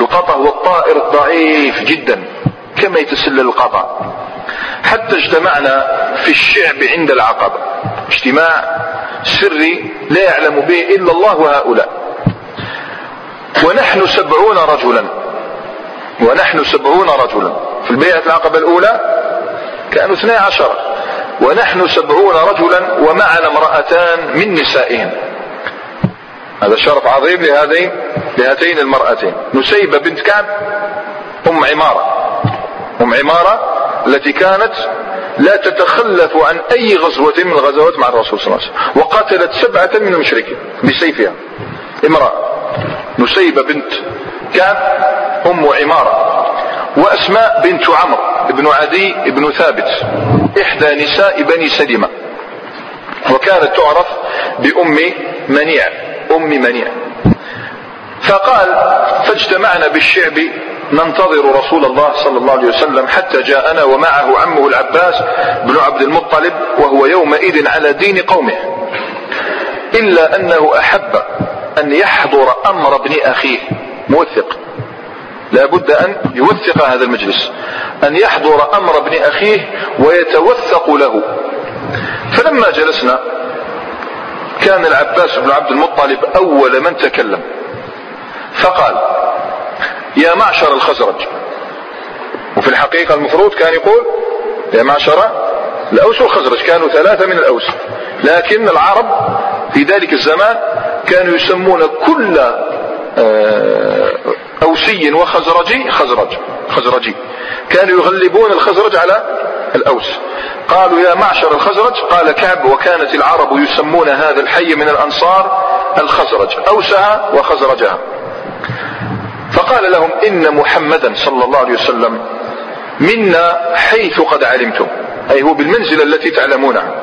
القطع هو الطائر الضعيف جدا كما يتسلل القطع. حتى اجتمعنا في الشعب عند العقبة اجتماع سري لا يعلم به إلا الله وهؤلاء. ونحن سبعون رجلا. ونحن سبعون رجلا. في البيعة العقبة الأولى كانوا اثني عشر. ونحن سبعون رجلا ومعنا امرأتان من نسائهم. هذا شرف عظيم لهذين لهاتين المرأتين. نسيبة بنت كعب أم عمارة. أم عمارة التي كانت لا تتخلف عن أي غزوة من الغزوات مع الرسول صلى الله عليه وسلم وقاتلت سبعة من المشركين بسيفها. امرأة نسيبة بنت كعب أم عمارة. وأسماء بنت عمرو بن عدي بن ثابت. إحدى نساء بني سلمة. وكانت تعرف بأم منيع أم منيع. فقال فاجتمعنا بالشعب ننتظر رسول الله صلى الله عليه وسلم حتى جاءنا ومعه عمه العباس بن عبد المطلب وهو يومئذ على دين قومه. إلا أنه أحب أن يحضر أمر ابن أخيه موثق. لا بد أن يوثق هذا المجلس أن يحضر أمر ابن أخيه ويتوثق له. فلما جلسنا كان العباس بن عبد المطلب أول من تكلم فقال يا معشر الخزرج. وفي الحقيقة المفروض كان يقول يا معشر الأوس والخزرج كانوا ثلاثة من الأوس لكن العرب في ذلك الزمان كانوا يسمون كل آه، أوسي وخزرجي خزرج. خزرجي. كانوا يغلبون الخزرج على الأوس. قالوا يا معشر الخزرج قال كعب وكانت العرب يسمون هذا الحي من الأنصار الخزرج. أوسها وخزرجها. فقال لهم إن محمدا صلى الله عليه وسلم منا حيث قد علمتم. أي هو بالمنزلة التي تعلمونها.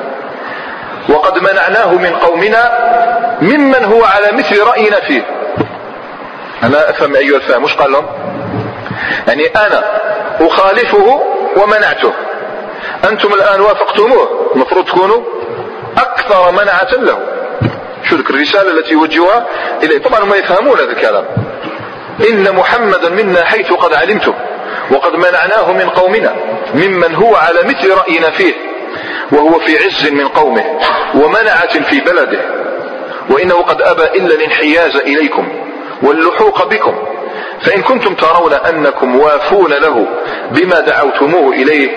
وقد منعناه من قومنا ممن هو على مثل رأينا فيه. أنا أفهم أيها الفهم مش قال لهم؟ يعني أنا أخالفه ومنعته. أنتم الآن وافقتموه المفروض تكونوا أكثر منعة له. شو الرسالة التي يوجهها إليه؟ طبعا ما يفهمون هذا الكلام. إن محمدا منا حيث قد علمتم وقد منعناه من قومنا ممن هو على مثل رأينا فيه وهو في عز من قومه ومنعة في بلده. وإنه قد أبى إلا الانحياز إليكم. واللحوق بكم. فإن كنتم ترون أنكم وافون له بما دعوتموه إليه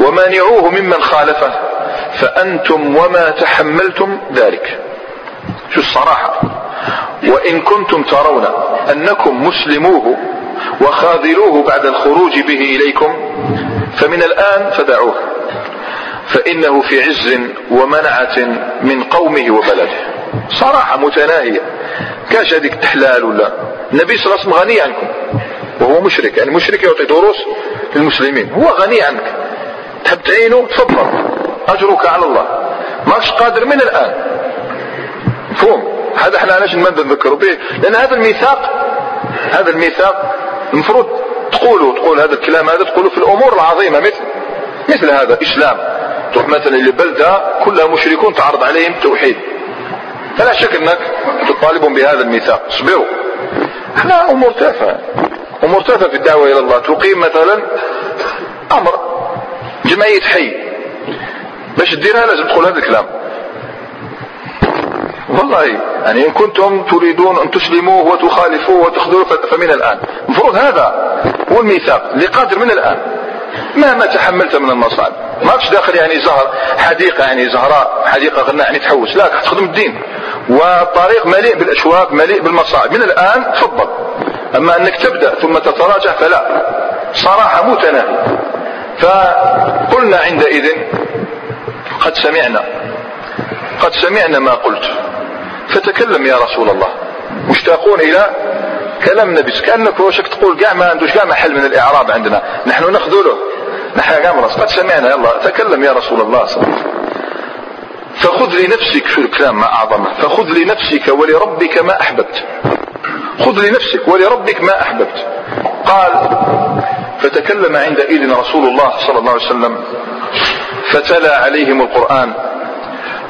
ومانعوه ممن خالفه فأنتم وما تحملتم ذلك. شو الصراحة؟ وإن كنتم ترون أنكم مسلموه وخاذلوه بعد الخروج به إليكم فمن الآن فدعوه فإنه في عز ومنعة من قومه وبلده. صراحة متناهية. كاش هذيك تحلال ولا؟ النبي صلى الله عليه وسلم غني عنكم. وهو مشرك. يعني مشرك يعطي دروس للمسلمين. هو غني عنك. تحب تعينه؟ تفضل. أجرك على الله. ماكش قادر من الآن. مفهوم؟ هذا إحنا علاش ما نذكروا به؟ لأن هذا الميثاق هذا الميثاق المفروض تقولوا تقول هذا الكلام هذا تقولوا في الأمور العظيمة. مثل مثل هذا. إسلام. تروح مثلا لبلدة كلها مشركون تعرض عليهم التوحيد فلا شك أنك تطالبهم بهذا الميثاق. اصبروا. إحنا أمور تافهه أمور تافهه في الدعوة إلى الله. تقيم مثلا أمر. جمعية حي. باش تديرها لازم تقول هذا الكلام. والله يعني إن كنتم تريدون أن تسلموه وتخالفوه وتخذلوه فمن الآن. المفروض هذا هو الميثاق. اللي قادر من الآن. مهما تحملت من المصائب. ماكش داخل يعني زهر حديقة يعني زهراء حديقة غناء يعني تحوس. لا تخدم الدين. والطريق مليء بالأشواك مليء بالمصائب. من الآن تفضل. أما أنك تبدأ ثم تتراجع فلا. صراحة متناهي فقلنا عندئذ قد سمعنا. قد سمعنا ما قلت. فتكلم يا رسول الله. مشتاقون إلى كلام النبي كأنك وشك تقول كاع ما عندوش كاع محل من الإعراب عندنا. نحن نخذله. نحن كاع قد سمعنا يلا تكلم يا رسول الله صلى الله عليه وسلم. فخذ لنفسك في الكلام ما أعظمه. فخذ لنفسك ولربك ما أحببت. خذ لنفسك ولربك ما أحببت. قال فتكلم عندئذ رسول الله صلى الله عليه وسلم فتلا عليهم القرآن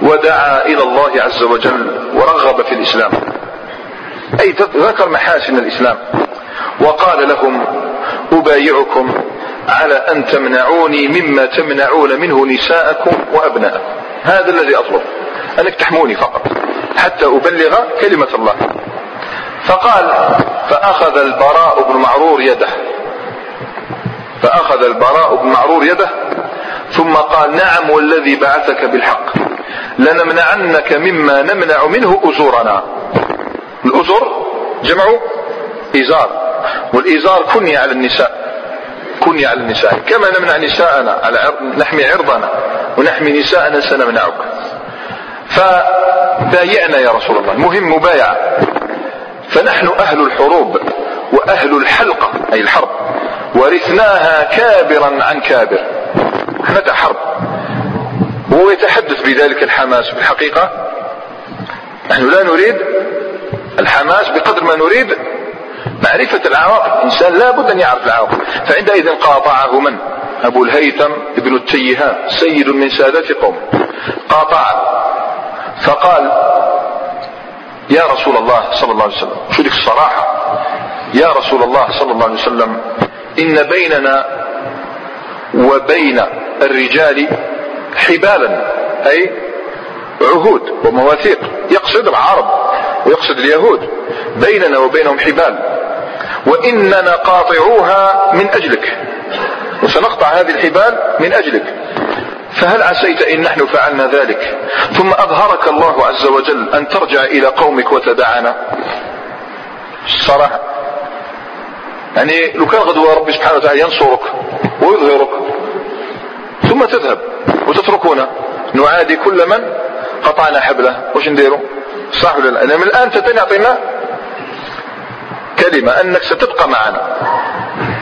ودعا إلى الله عز وجل ورغب في الإسلام. أي ذكر محاسن الإسلام وقال لهم أبايعكم على أن تمنعوني مما تمنعون منه نساءكم وأبناءكم. هذا الذي أطلب أنك تحموني فقط حتى أبلغ كلمة الله. فقال فأخذ البراء بن معرور يده. فأخذ البراء بن معرور يده ثم قال نعم والذي بعثك بالحق لنمنعنك مما نمنع منه أزورنا الأزر جمع إزار والإزار كني على النساء كني على النساء. كما نمنع نساءنا على عرض نحمي عرضنا ونحمي نساءنا سنمنعك. فبايعنا يا رسول الله. المهم مبايعة. فنحن أهل الحروب وأهل الحلقة أي الحرب. ورثناها كابرا عن كابر. إحنا حرب؟ وهو يتحدث بذلك الحماس في الحقيقة. نحن لا نريد الحماس بقدر ما نريد معرفة العواقب. الإنسان لا بد أن يعرف العواقب. فعندئذ قاطعه من؟ أبو الهيثم ابن التيهان سيد من سادات قوم. قاطع. فقال يا رسول الله صلى الله عليه وسلم شو ديك الصراحة؟ يا رسول الله صلى الله عليه وسلم إن بيننا وبين الرجال حبالا أي عهود ومواثيق. يقصد العرب. ويقصد اليهود. بيننا وبينهم حبال. وإننا قاطعوها من أجلك. وسنقطع هذه الحبال من أجلك. فهل عسيت إن نحن فعلنا ذلك؟ ثم أظهرك الله عز وجل أن ترجع إلى قومك وتدعنا. الصراحة يعني لو كان غدوة ربي سبحانه وتعالى ينصرك ويظهرك ثم تذهب وتتركونا نعادي كل من قطعنا حبله. وش نديروا صح ولا لا من الآن ستعطينا كلمة أنك ستبقى معنا.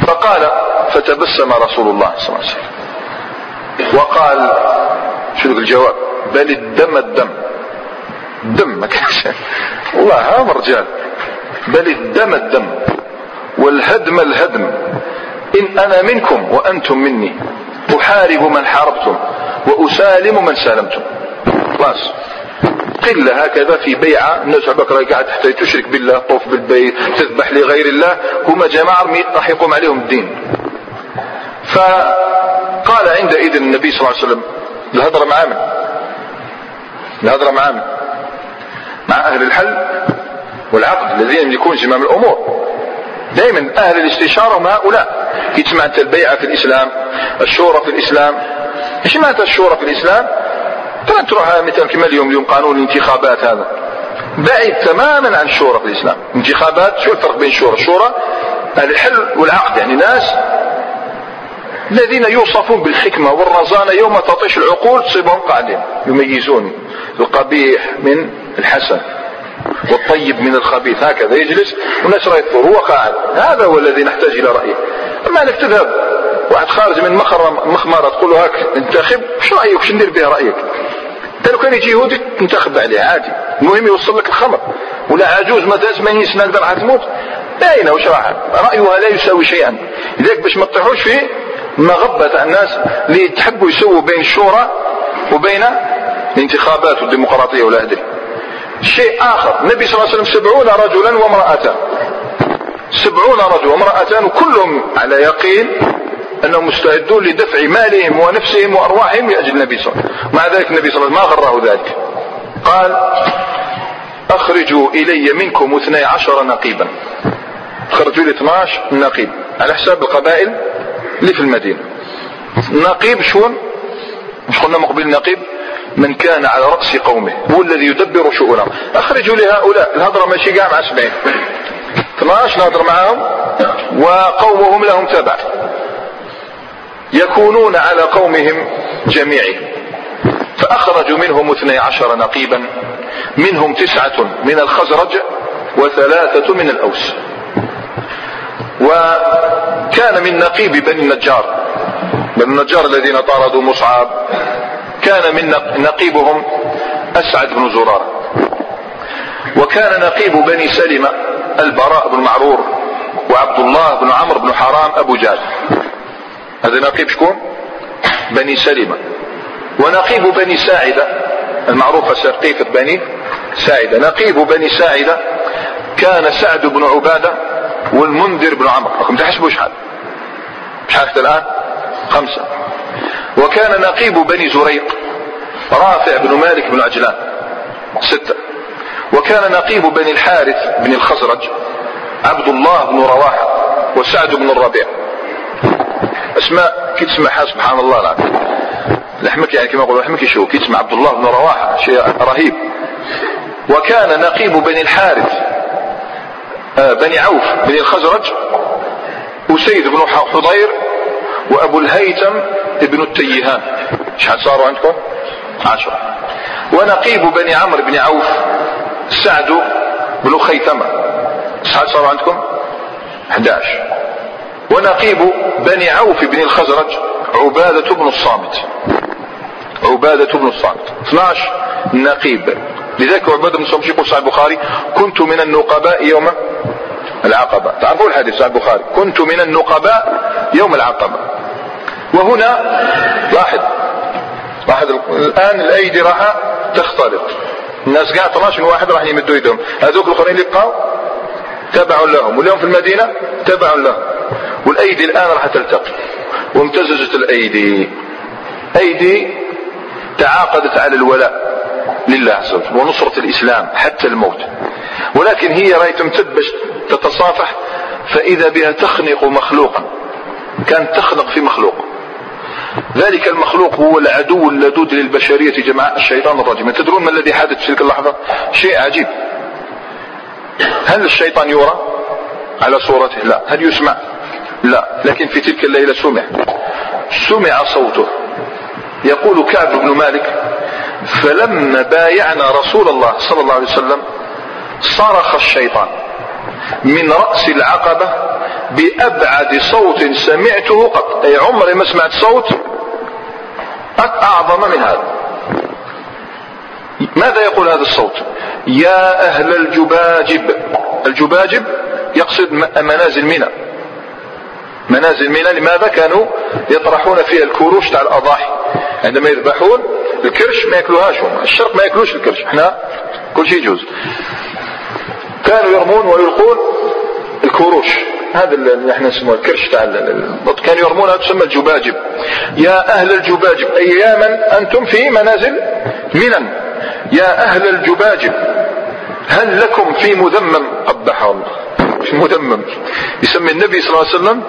فقال فتبسم رسول الله صلى الله عليه وسلم. وقال شو الجواب؟ بل الدم الدم. دم ما كانش والله هام رجال بل الدم الدم. والهدم الهدم. إن أنا منكم وأنتم مني أحارب من حاربتم وأسالم من سالمتم. خلاص. قلة هكذا في بيعة. الناس راهي قاعد حتى تشرك بالله طوف بالبيت تذبح لغير الله. هما جماعة راح يقوم عليهم الدين. فقال عندئذ النبي صلى الله عليه وسلم الهضرة مع من؟ الهضرة مع من؟ مع أهل الحل والعقد الذين يملكون زمام الأمور. دائما أهل الاستشارة هم هؤلاء. أنت البيعة في الإسلام الشورى في الإسلام. إيش معناتها الشورى في الإسلام؟ فلن تروح مثلا كما اليوم اليوم قانون الانتخابات هذا. بعيد تماما عن الشورى في الإسلام. انتخابات شو الفرق بين الشورى الشورى الحل والعقد يعني ناس الذين يوصفون بالحكمة والرزانة يوم تطيش العقول تصيبهم قاعدين يميزون القبيح من الحسن والطيب من الخبيث هكذا يجلس والناس راه هو قاعد. هذا هو الذي نحتاج إلى رأيه. أما أنك تذهب واحد خارج من مخمرة تقول له هاك انتخب شو رأيك؟ شو ندير به رأيك؟ كان يجي يهودي تنتخب عليه عادي. المهم يوصل لك الخمر ولا عجوز مثلا 80 سنه راح تموت باينة وش راح رأيها لا يساوي شيئا. لذلك باش ما تطيحوش في مغبة الناس اللي تحبوا يسووا بين الشورى وبين الانتخابات والديمقراطية ولا أدري. شيء آخر. النبي صلى الله عليه وسلم سبعون رجلا وامرأتان. سبعون رجل وامرأتان وكلهم على يقين أنهم مستعدون لدفع مالهم ونفسهم وأرواحهم لأجل النبي صلى الله عليه وسلم. مع ذلك النبي صلى الله عليه وسلم ما غره ذلك. قال أخرجوا إلي منكم اثني عشر نقيبا. خرجوا لي 12 نقيب. على حساب القبائل اللي في المدينة. نقيب شون؟ مش قلنا مقبل نقيب؟ من كان على رأس قومه. هو الذي يدبر شؤونهم أخرجوا لهؤلاء. الهضرة ماشي قاع مع سبعين. 12 نهضر معهم وقومهم لهم تبع يكونون على قومهم جميعهم. فأخرجوا منهم اثني عشر نقيبا منهم تسعة من الخزرج وثلاثة من الأوس. وكان من نقيب بني النجار بني النجار الذين طاردوا مصعب كان من نقيبهم أسعد بن زرارة. وكان نقيب بني سلمة البراء بن معرور وعبد الله بن عمرو بن حرام أبو جهل. هذا نقيب شكون؟ بني سلمة. ونقيب بني ساعدة. المعروفة سقيفة بني ساعدة. نقيب بني ساعدة كان سعد بن عبادة والمنذر بن عمرو. راكم تحسبوا شحال شحال الآن؟ خمسة. وكان نقيب بني زريق. رافع بن مالك بن عجلان. ستة. وكان نقيب بني الحارث بن الخزرج. عبد الله بن رواحة وسعد بن الربيع. اسماء كي تسمعها سبحان الله العظيم. لحمك يعني كما يقولوا لحمك شو كي تسمع؟ عبد الله بن رواحة شيء رهيب. وكان نقيب بني الحارث آه، بني عوف بني الخزرج وسيد بن حضير وأبو الهيثم ابن التيهان. شحال صاروا عندكم؟ عشرة. ونقيب بني عمرو بن عوف سعد بن خيثمة. شحال صاروا عندكم؟ 11 ونقيب بني عوف بن الخزرج عبادة بن الصامت. عبادة بن الصامت. 12 نقيب. لذلك عبادة بن الصامت يقول صحيح البخاري كنت من النقباء يوم العقبة. تعرفوا الحديث صحيح البخاري؟ كنت من النقباء يوم العقبة. وهنا لاحظ لاحظ الآن الأيدي راح تختلط. الناس قاعد 12 واحد راح يمدوا يدهم. هذوك الأخرين اللي بقاو تبع لهم. واليوم في المدينة تبع لهم. والأيدي الآن راح تلتقي. وامتزجت الأيدي. أيدي تعاقدت على الولاء لله عز وجل ونصرة الإسلام حتى الموت. ولكن هي راهي باش تتصافح فإذا بها تخنق مخلوقا. كانت تخنق في مخلوق. ذلك المخلوق هو العدو اللدود للبشرية جماعة الشيطان الرجيم. تدرون ما الذي حدث في تلك اللحظة؟ شيء عجيب. هل الشيطان يرى على صورته؟ لا. هل يسمع؟ لا لكن في تلك الليلة سمع سمع صوته. يقول كعب بن مالك فلما بايعنا رسول الله صلى الله عليه وسلم صرخ الشيطان من رأس العقبة بأبعد صوت سمعته قط. أي عمري ما سمعت صوت أعظم من هذا. ماذا يقول هذا الصوت؟ يا أهل الجباجب الجباجب يقصد منازل منى. منازل منى لماذا كانوا يطرحون فيها الكروش تاع الأضاحي؟ عندما يذبحون الكرش ما ياكلوهاش الشرق ما ياكلوش الكرش إحنا كل شيء يجوز. كانوا يرمون ويلقون الكروش هذا اللي إحنا نسموه الكرش تاع كانوا يرمونها تسمى الجباجب. يا أهل الجباجب اي يا من أنتم في منازل منن يا أهل الجباجب هل لكم في مذمم؟ قبح الله في مذمم. يسمي النبي صلى الله عليه وسلم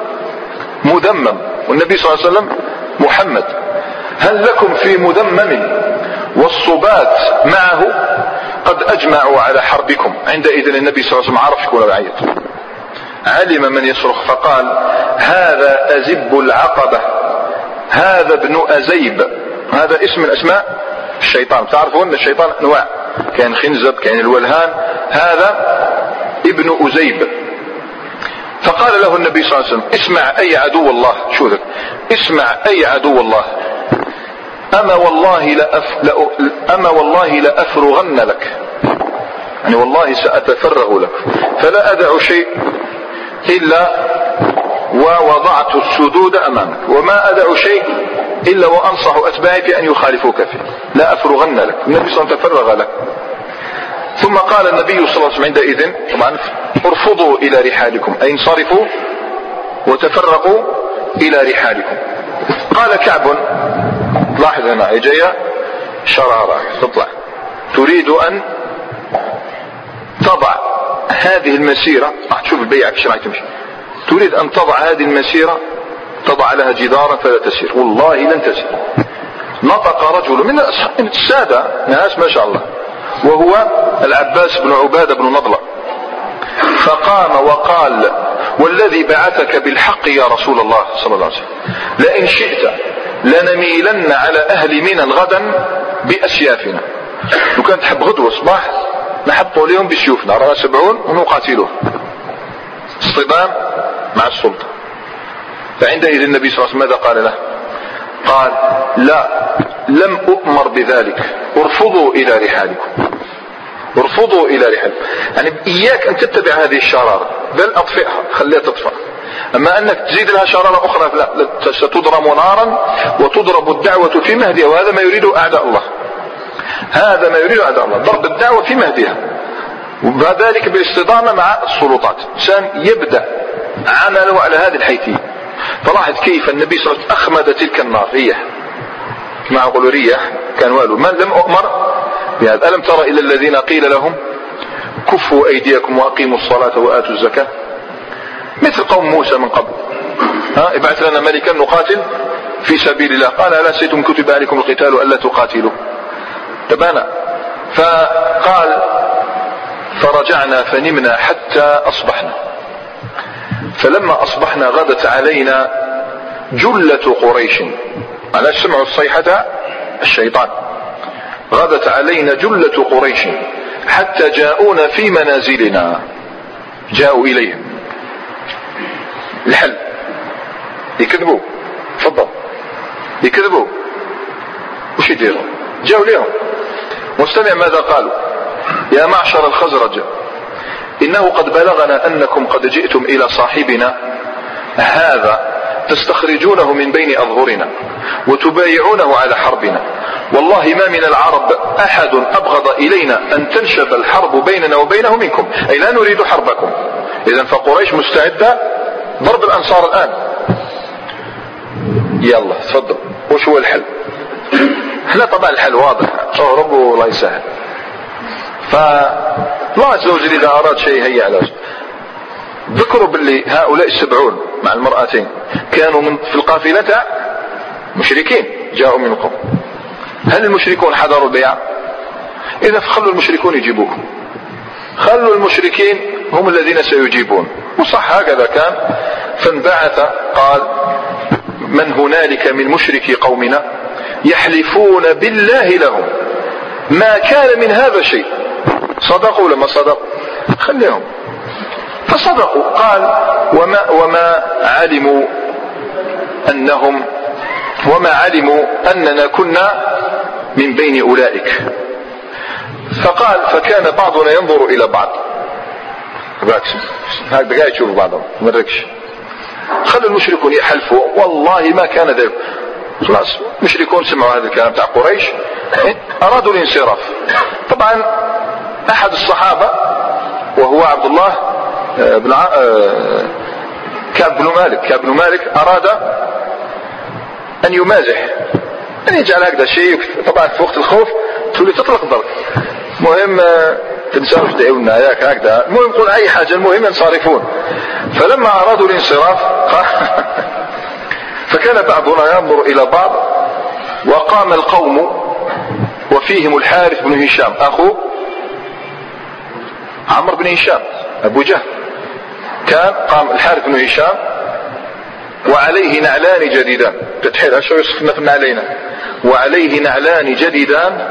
مذمم والنبي صلى الله عليه وسلم محمد. هل لكم في مذمم والصبات معه؟ قد أجمعوا على حربكم. عندئذ النبي صلى الله عليه وسلم عرف شكون علم من يصرخ فقال هذا أزب العقبة. هذا ابن أزيب. هذا اسم من أسماء الشيطان. تعرفون الشيطان أنواع. كان خنزب كان الولهان. هذا ابن أزيب. فقال له النبي صلى الله عليه وسلم اسمع أي عدو الله. شو ذلك اسمع أي عدو الله. أما والله لأف... أما والله لأفرغن لك. يعني والله سأتفرغ لك. فلا أدع شيء إلا ووضعت السدود أمامك وما أدع شيء إلا وأنصح أتباعي في أن يخالفوك فيه. لا أفرغن لك. النبي صلى الله عليه وسلم تفرغ لك. ثم قال النبي صلى الله عليه وسلم عندئذ طبعا ارفضوا إلى رحالكم أي انصرفوا وتفرقوا إلى رحالكم. قال كعب لاحظ هنا جاية شرارة تطلع. تريد أن تضع هذه المسيرة راح تشوف البيعة كيش راح تمشي. تريد أن تضع هذه المسيرة تضع لها جدارا فلا تسير. والله لن تسير. نطق رجل من السادة ناس ما شاء الله. وهو العباس بن عبادة بن نضلة. فقام وقال والذي بعثك بالحق يا رسول الله صلى الله عليه وسلم لئن شئت لنميلن على أهل منى غدا بأسيافنا. لو كانت تحب غدوة صباح نحطوا عليهم بسيوفنا رانا سبعون ونقاتلوه. اصطدام مع السلطة. فعندئذ النبي صلى الله عليه وسلم ماذا قال له؟ قال لا لم أؤمر بذلك. ارفضوا إلى رحالكم. ارفضوا إلى رحالكم. يعني إياك أن تتبع هذه الشرارة. بل أطفئها. خليها تطفأ أما أنك تزيد لها شرارة أخرى لا. ستضرم نارا وتضرب الدعوة في مهدها. وهذا ما يريده أعداء الله. هذا ما يريد أعداء الله. ضرب الدعوة في مهدها. وذلك بالاصطدامة مع السلطات. إنسان يبدأ عمله على هذه الحيثية. فلاحظ كيف النبي صلى الله عليه وسلم أخمد تلك النار. ريح أقول ريح كان والو. من لم أؤمر بهذا. ألم ترى إلى الذين قيل لهم كفوا أيديكم وأقيموا الصلاة وآتوا الزكاة؟ مثل قوم موسى من قبل. ها ابعث لنا ملكا نقاتل في سبيل الله. قال ألا سيتم كتب عليكم القتال ألا تقاتلوا؟ تبانا فقال فرجعنا فنمنا حتى أصبحنا. فلما أصبحنا غدت علينا جلة قريش. على سمعوا الصيحة الشيطان. غدت علينا جلة قريش حتى جاءونا في منازلنا. جاءوا إليهم. الحل. يكذبوا. تفضل. يكذبوا. وش يديروا جاءوا لهم واستمع ماذا قالوا؟ يا معشر الخزرج إنه قد بلغنا أنكم قد جئتم إلى صاحبنا. هذا تستخرجونه من بين أظهرنا وتبايعونه على حربنا. والله ما من العرب أحد أبغض إلينا أن تنشب الحرب بيننا وبينه منكم. أي لا نريد حربكم. إذا فقريش مستعدة؟ ضرب الأنصار الآن. يلا تفضل. وش هو الحل؟ إحنا طبعا الحل واضح. اهرب الله يسهل. فالله عز وجل إذا أراد شيء هيا على ذكروا باللي هؤلاء السبعون مع المرأتين. كانوا من في القافلة مشركين جاءوا من القوم هل المشركون حضروا البيع؟ إذا فخلوا المشركون يجيبوكم. خلوا المشركين هم الذين سيجيبون. وصح هكذا كان. فانبعث قال من هنالك من مشركي قومنا يحلفون بالله لهم؟ ما كان من هذا شيء. صدقوا لما صدقوا؟ خليهم. فصدقوا. قال وما, وما علموا أنهم وما علموا أننا كنا من بين أولئك. فقال فكان بعضنا ينظر إلى بعض. هكذا قاعد بعضهم مركش خلوا المشركون يحلفوا. والله ما كان ذلك. خلاص مشركون سمعوا هذا الكلام تاع قريش. أرادوا الانصراف. طبعا أحد الصحابة وهو عبد الله آه، بن آه، كعب بن مالك. كعب بن مالك أراد أن يمازح أن يجعل هكذا شيء طبعا في وقت الخوف تولي تطلق ضرب مهم آه، تنساوش دعونا ياك هكذا. المهم قول أي حاجة المهم ينصرفون. فلما أرادوا الانصراف فكان بعضنا ينظر إلى بعض وقام القوم وفيهم الحارث بن هشام أخو عمرو بن هشام أبو جهل. كان قام الحارث بن هشام وعليه نعلان جديدان. تتحيل شو يصفنا في النعلين وعليه نعلان جديدان.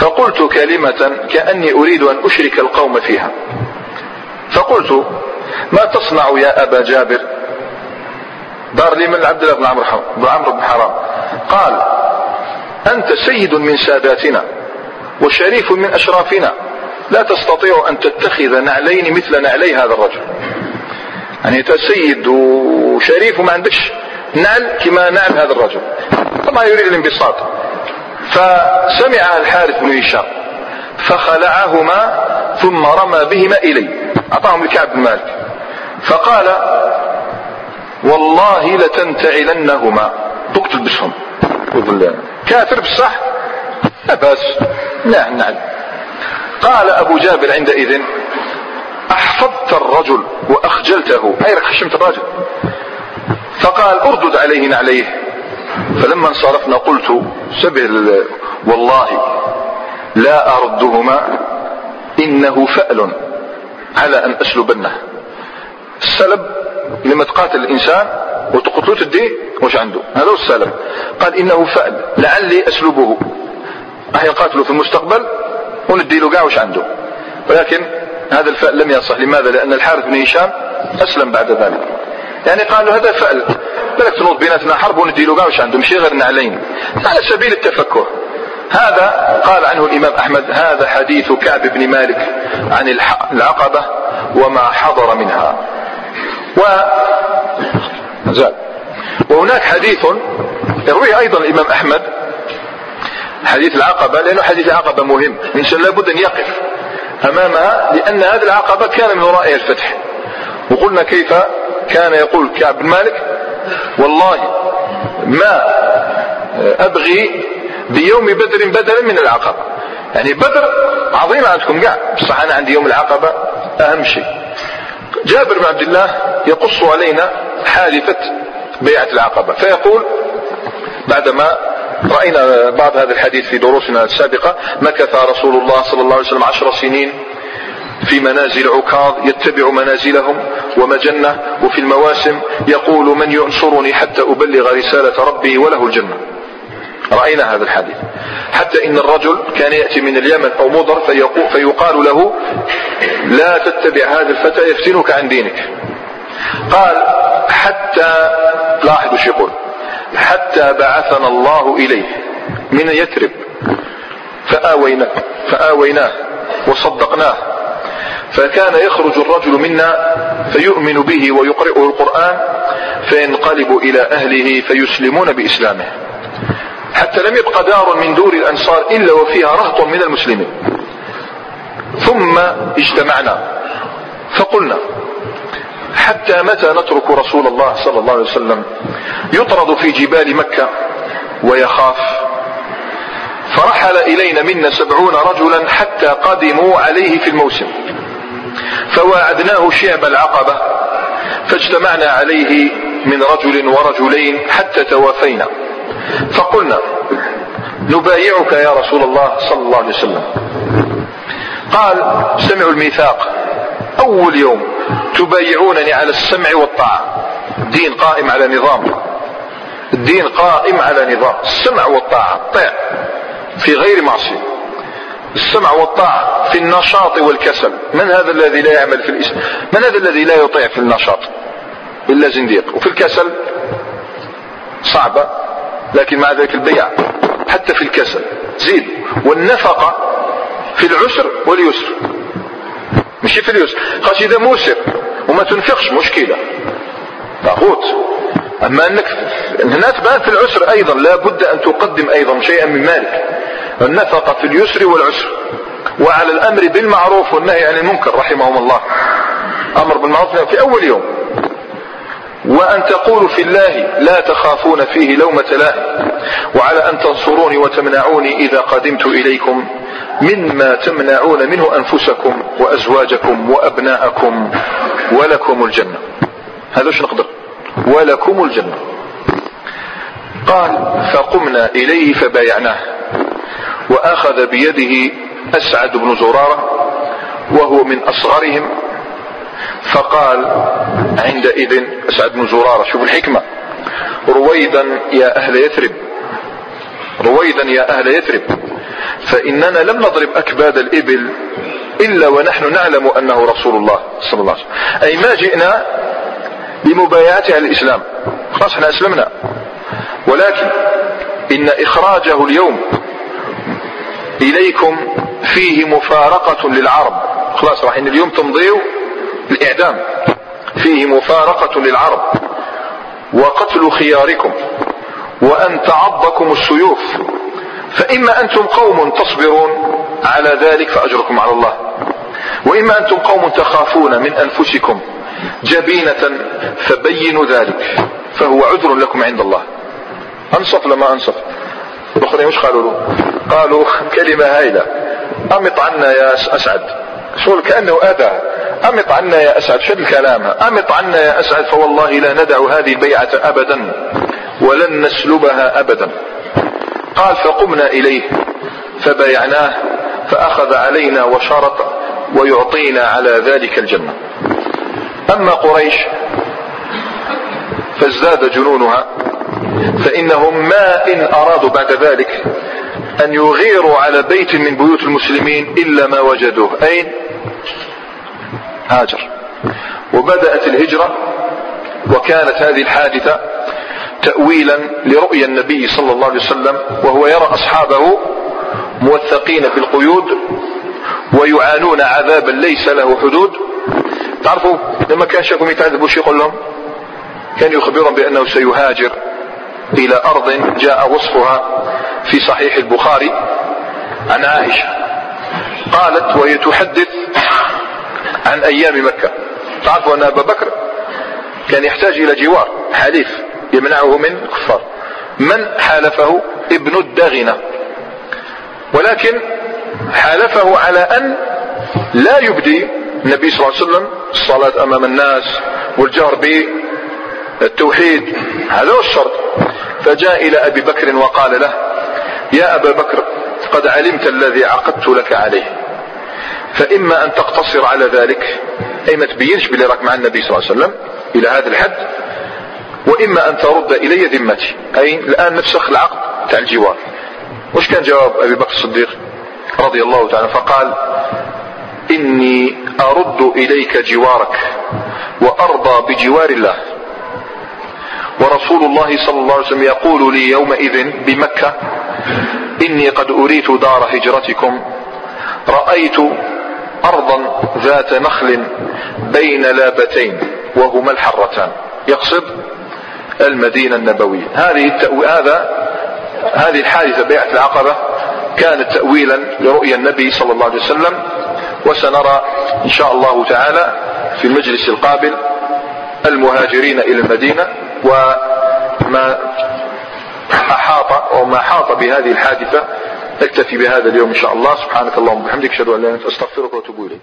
فقلت كلمة كأني أريد أن أشرك القوم فيها. فقلت ما تصنع يا أبا جابر؟ دار لي من عبد الله بن عمرو بن عمرو بن حرام. قال أنت سيد من ساداتنا وشريف من أشرافنا. لا تستطيع أن تتخذ نعلين مثل نعلي هذا الرجل. يعني أنت سيد وشريف وما عندكش نعل كما نعل هذا الرجل. طبعا يريد الانبساط. فسمع الحارث بن هشام فخلعهما ثم رمى بهما إلي. أعطاهم لكعب بن مالك. فقال والله لتنتعلنهما. تقتل بسهم كافر بالصح لا بس نعم نعم. قال أبو جابر عندئذ أحفظت الرجل وأخجلته. أي خشمت الرجل. فقال أردد عليه. نعليه فلما انصرفنا قلت سبه والله لا أردهما إنه فأل على أن أسلبنه. السلب لما تقاتل الإنسان وتقتلوا تديه وش عنده؟ هذا هو السلب. قال إنه فأل لعلي أسلبه. راح يقاتله في المستقبل وندي له وش عنده؟ ولكن هذا الفأل لم يصح. لماذا؟ لأن الحارث بن هشام أسلم بعد ذلك. يعني قالوا هذا فأل. بالك تنوض بيناتنا حرب وندي له وش عنده مش غير نعلين على سبيل التفكه هذا قال عنه الإمام أحمد هذا حديث كعب بن مالك عن العقبة وما حضر منها. و زال. وهناك حديث يرويه أيضا الإمام أحمد حديث العقبة لأنه حديث العقبة مهم. الإنسان لابد أن يقف. أمامها لأن هذه العقبة كان من ورائها الفتح وقلنا كيف كان يقول كعب بن مالك والله ما أبغي بيوم بدر بدلا من العقبة. يعني بدر عظيمة عندكم قاع بصح أنا عندي يوم العقبة أهم شيء. جابر بن عبد الله يقص علينا حادثة بيعة العقبة فيقول بعدما رأينا بعض هذا الحديث في دروسنا السابقة. مكث رسول الله صلى الله عليه وسلم عشر سنين في منازل عكاظ يتبع منازلهم ومجنة وفي المواسم يقول من ينصرني حتى أبلغ رسالة ربي وله الجنة رأينا هذا الحديث. حتى إن الرجل كان يأتي من اليمن أو مضر فيقال له لا تتبع هذا الفتى يفتنك عن دينك قال حتى لاحظوا وش يقول حتى بعثنا الله إليه. من يثرب. فآويناه فآويناه وصدقناه. فكان يخرج الرجل منا فيؤمن به ويقرئه القرآن فينقلب إلى أهله فيسلمون بإسلامه. حتى لم يبق دار من دور الأنصار إلا وفيها رهط من المسلمين. ثم اجتمعنا. فقلنا حتى متى نترك رسول الله صلى الله عليه وسلم؟ يطرد في جبال مكة ويخاف. فرحل إلينا منا سبعون رجلا حتى قدموا عليه في الموسم. فواعدناه شعب العقبة فاجتمعنا عليه من رجل ورجلين حتى توافينا. فقلنا نبايعك يا رسول الله صلى الله عليه وسلم. قال سمعوا الميثاق. أول يوم تبايعونني على السمع والطاعة. الدين قائم على نظام. الدين قائم على نظام. السمع والطاعة. طيع في غير معصية. السمع والطاعة في النشاط والكسل. من هذا الذي لا يعمل في الإسلام؟ من هذا الذي لا يطيع في النشاط؟ إلا زنديق. وفي الكسل؟ صعبة. لكن مع ذلك البيع. حتى في الكسل. زيد. والنفقة في العسر واليسر. ماشي اليسر خاص إذا موسر وما تنفقش مشكلة. طاغوت. أما أنك هنا تبان في العسر أيضا لا بد أن تقدم أيضا شيئا من مالك. النفقة في اليسر والعسر. وعلى الأمر بالمعروف والنهي عن المنكر رحمهم الله. أمر بالمعروف في أول يوم. وأن تقولوا في الله لا تخافون فيه لومة لائم وعلى أن تنصروني وتمنعوني إذا قدمت إليكم. مما تمنعون منه أنفسكم وأزواجكم وأبناءكم ولكم الجنة. هذا وش نقدر؟ ولكم الجنة. قال فقمنا إليه فبايعناه وأخذ بيده أسعد بن زرارة وهو من أصغرهم فقال عندئذ أسعد بن زرارة شوف الحكمة. رويدا يا أهل يثرب. رويدا يا أهل يثرب. فإننا لم نضرب أكباد الإبل إلا ونحن نعلم أنه رسول الله صلى الله عليه وسلم. أي ما جئنا بمبايعته الإسلام. خلاص إحنا أسلمنا. ولكن إن إخراجه اليوم إليكم فيه مفارقة للعرب. خلاص راح إن اليوم تمضيوا الإعدام فيه مفارقة للعرب. وقتل خياركم. وأن تعضكم السيوف. فإما أنتم قوم تصبرون على ذلك فأجركم على الله. وإما أنتم قوم تخافون من أنفسكم جبينة فبينوا ذلك فهو عذر لكم عند الله. أنصف لما أنصف الأخرين وش قالوا له؟ قالوا كلمة هايلة. أمط عنا يا أسعد. شغل كأنه أذى. أمط عنا يا أسعد. شد الكلام. أمط عنا يا أسعد. فوالله لا ندع هذه البيعة أبدا ولن نسلبها أبدا. قال فقمنا إليه فبايعناه فأخذ علينا وشرط ويعطينا على ذلك الجنة. أما قريش فازداد جنونها فإنهم ما إن أرادوا بعد ذلك أن يغيروا على بيت من بيوت المسلمين إلا ما وجدوه. أين؟ هاجر. وبدأت الهجرة وكانت هذه الحادثة تأويلا لرؤيا النبي صلى الله عليه وسلم وهو يرى أصحابه موثقين في القيود ويعانون عذابا ليس له حدود. تعرفوا لما كان شيخهم يتعذبوا شو يقول لهم؟ كان يخبرهم بأنه سيهاجر إلى أرض جاء وصفها في صحيح البخاري عن عائشة. قالت وهي تحدث عن أيام مكة. تعرفوا أن أبا بكر كان يحتاج إلى جوار حليف. يمنعه من الكفار من حالفه؟ ابن الدغنة. ولكن حالفه على أن لا يبدي النبي صلى الله عليه وسلم الصلاة أمام الناس والجهر بالتوحيد. هذا هو الشرط. فجاء إلى أبي بكر وقال له يا أبا بكر قد علمت الذي عقدت لك عليه. فإما أن تقتصر على ذلك. أي ما تبينش بلي راك مع النبي صلى الله عليه وسلم إلى هذا الحد. وإما أن ترد إلي ذمتي. أي الآن نفسخ العقد تاع الجوار. وش كان جواب أبي بكر الصديق رضي الله تعالى فقال إني أرد إليك جوارك وأرضى بجوار الله. ورسول الله صلى الله عليه وسلم يقول لي يومئذ بمكة إني قد أريت دار هجرتكم. رأيت أرضا ذات نخل بين لابتين وهما الحرتان. يقصد المدينة النبوية. هذه التأو... هذا هذه الحادثة بيعة العقبة كانت تأويلا لرؤيا النبي صلى الله عليه وسلم وسنرى إن شاء الله تعالى في المجلس القابل المهاجرين إلى المدينة وما أحاط أو ما حاط بهذه الحادثة نكتفي بهذا اليوم إن شاء الله. سبحانك اللهم وبحمدك أشهد أن لا إله إلا أنت أستغفرك وأتوب إليك.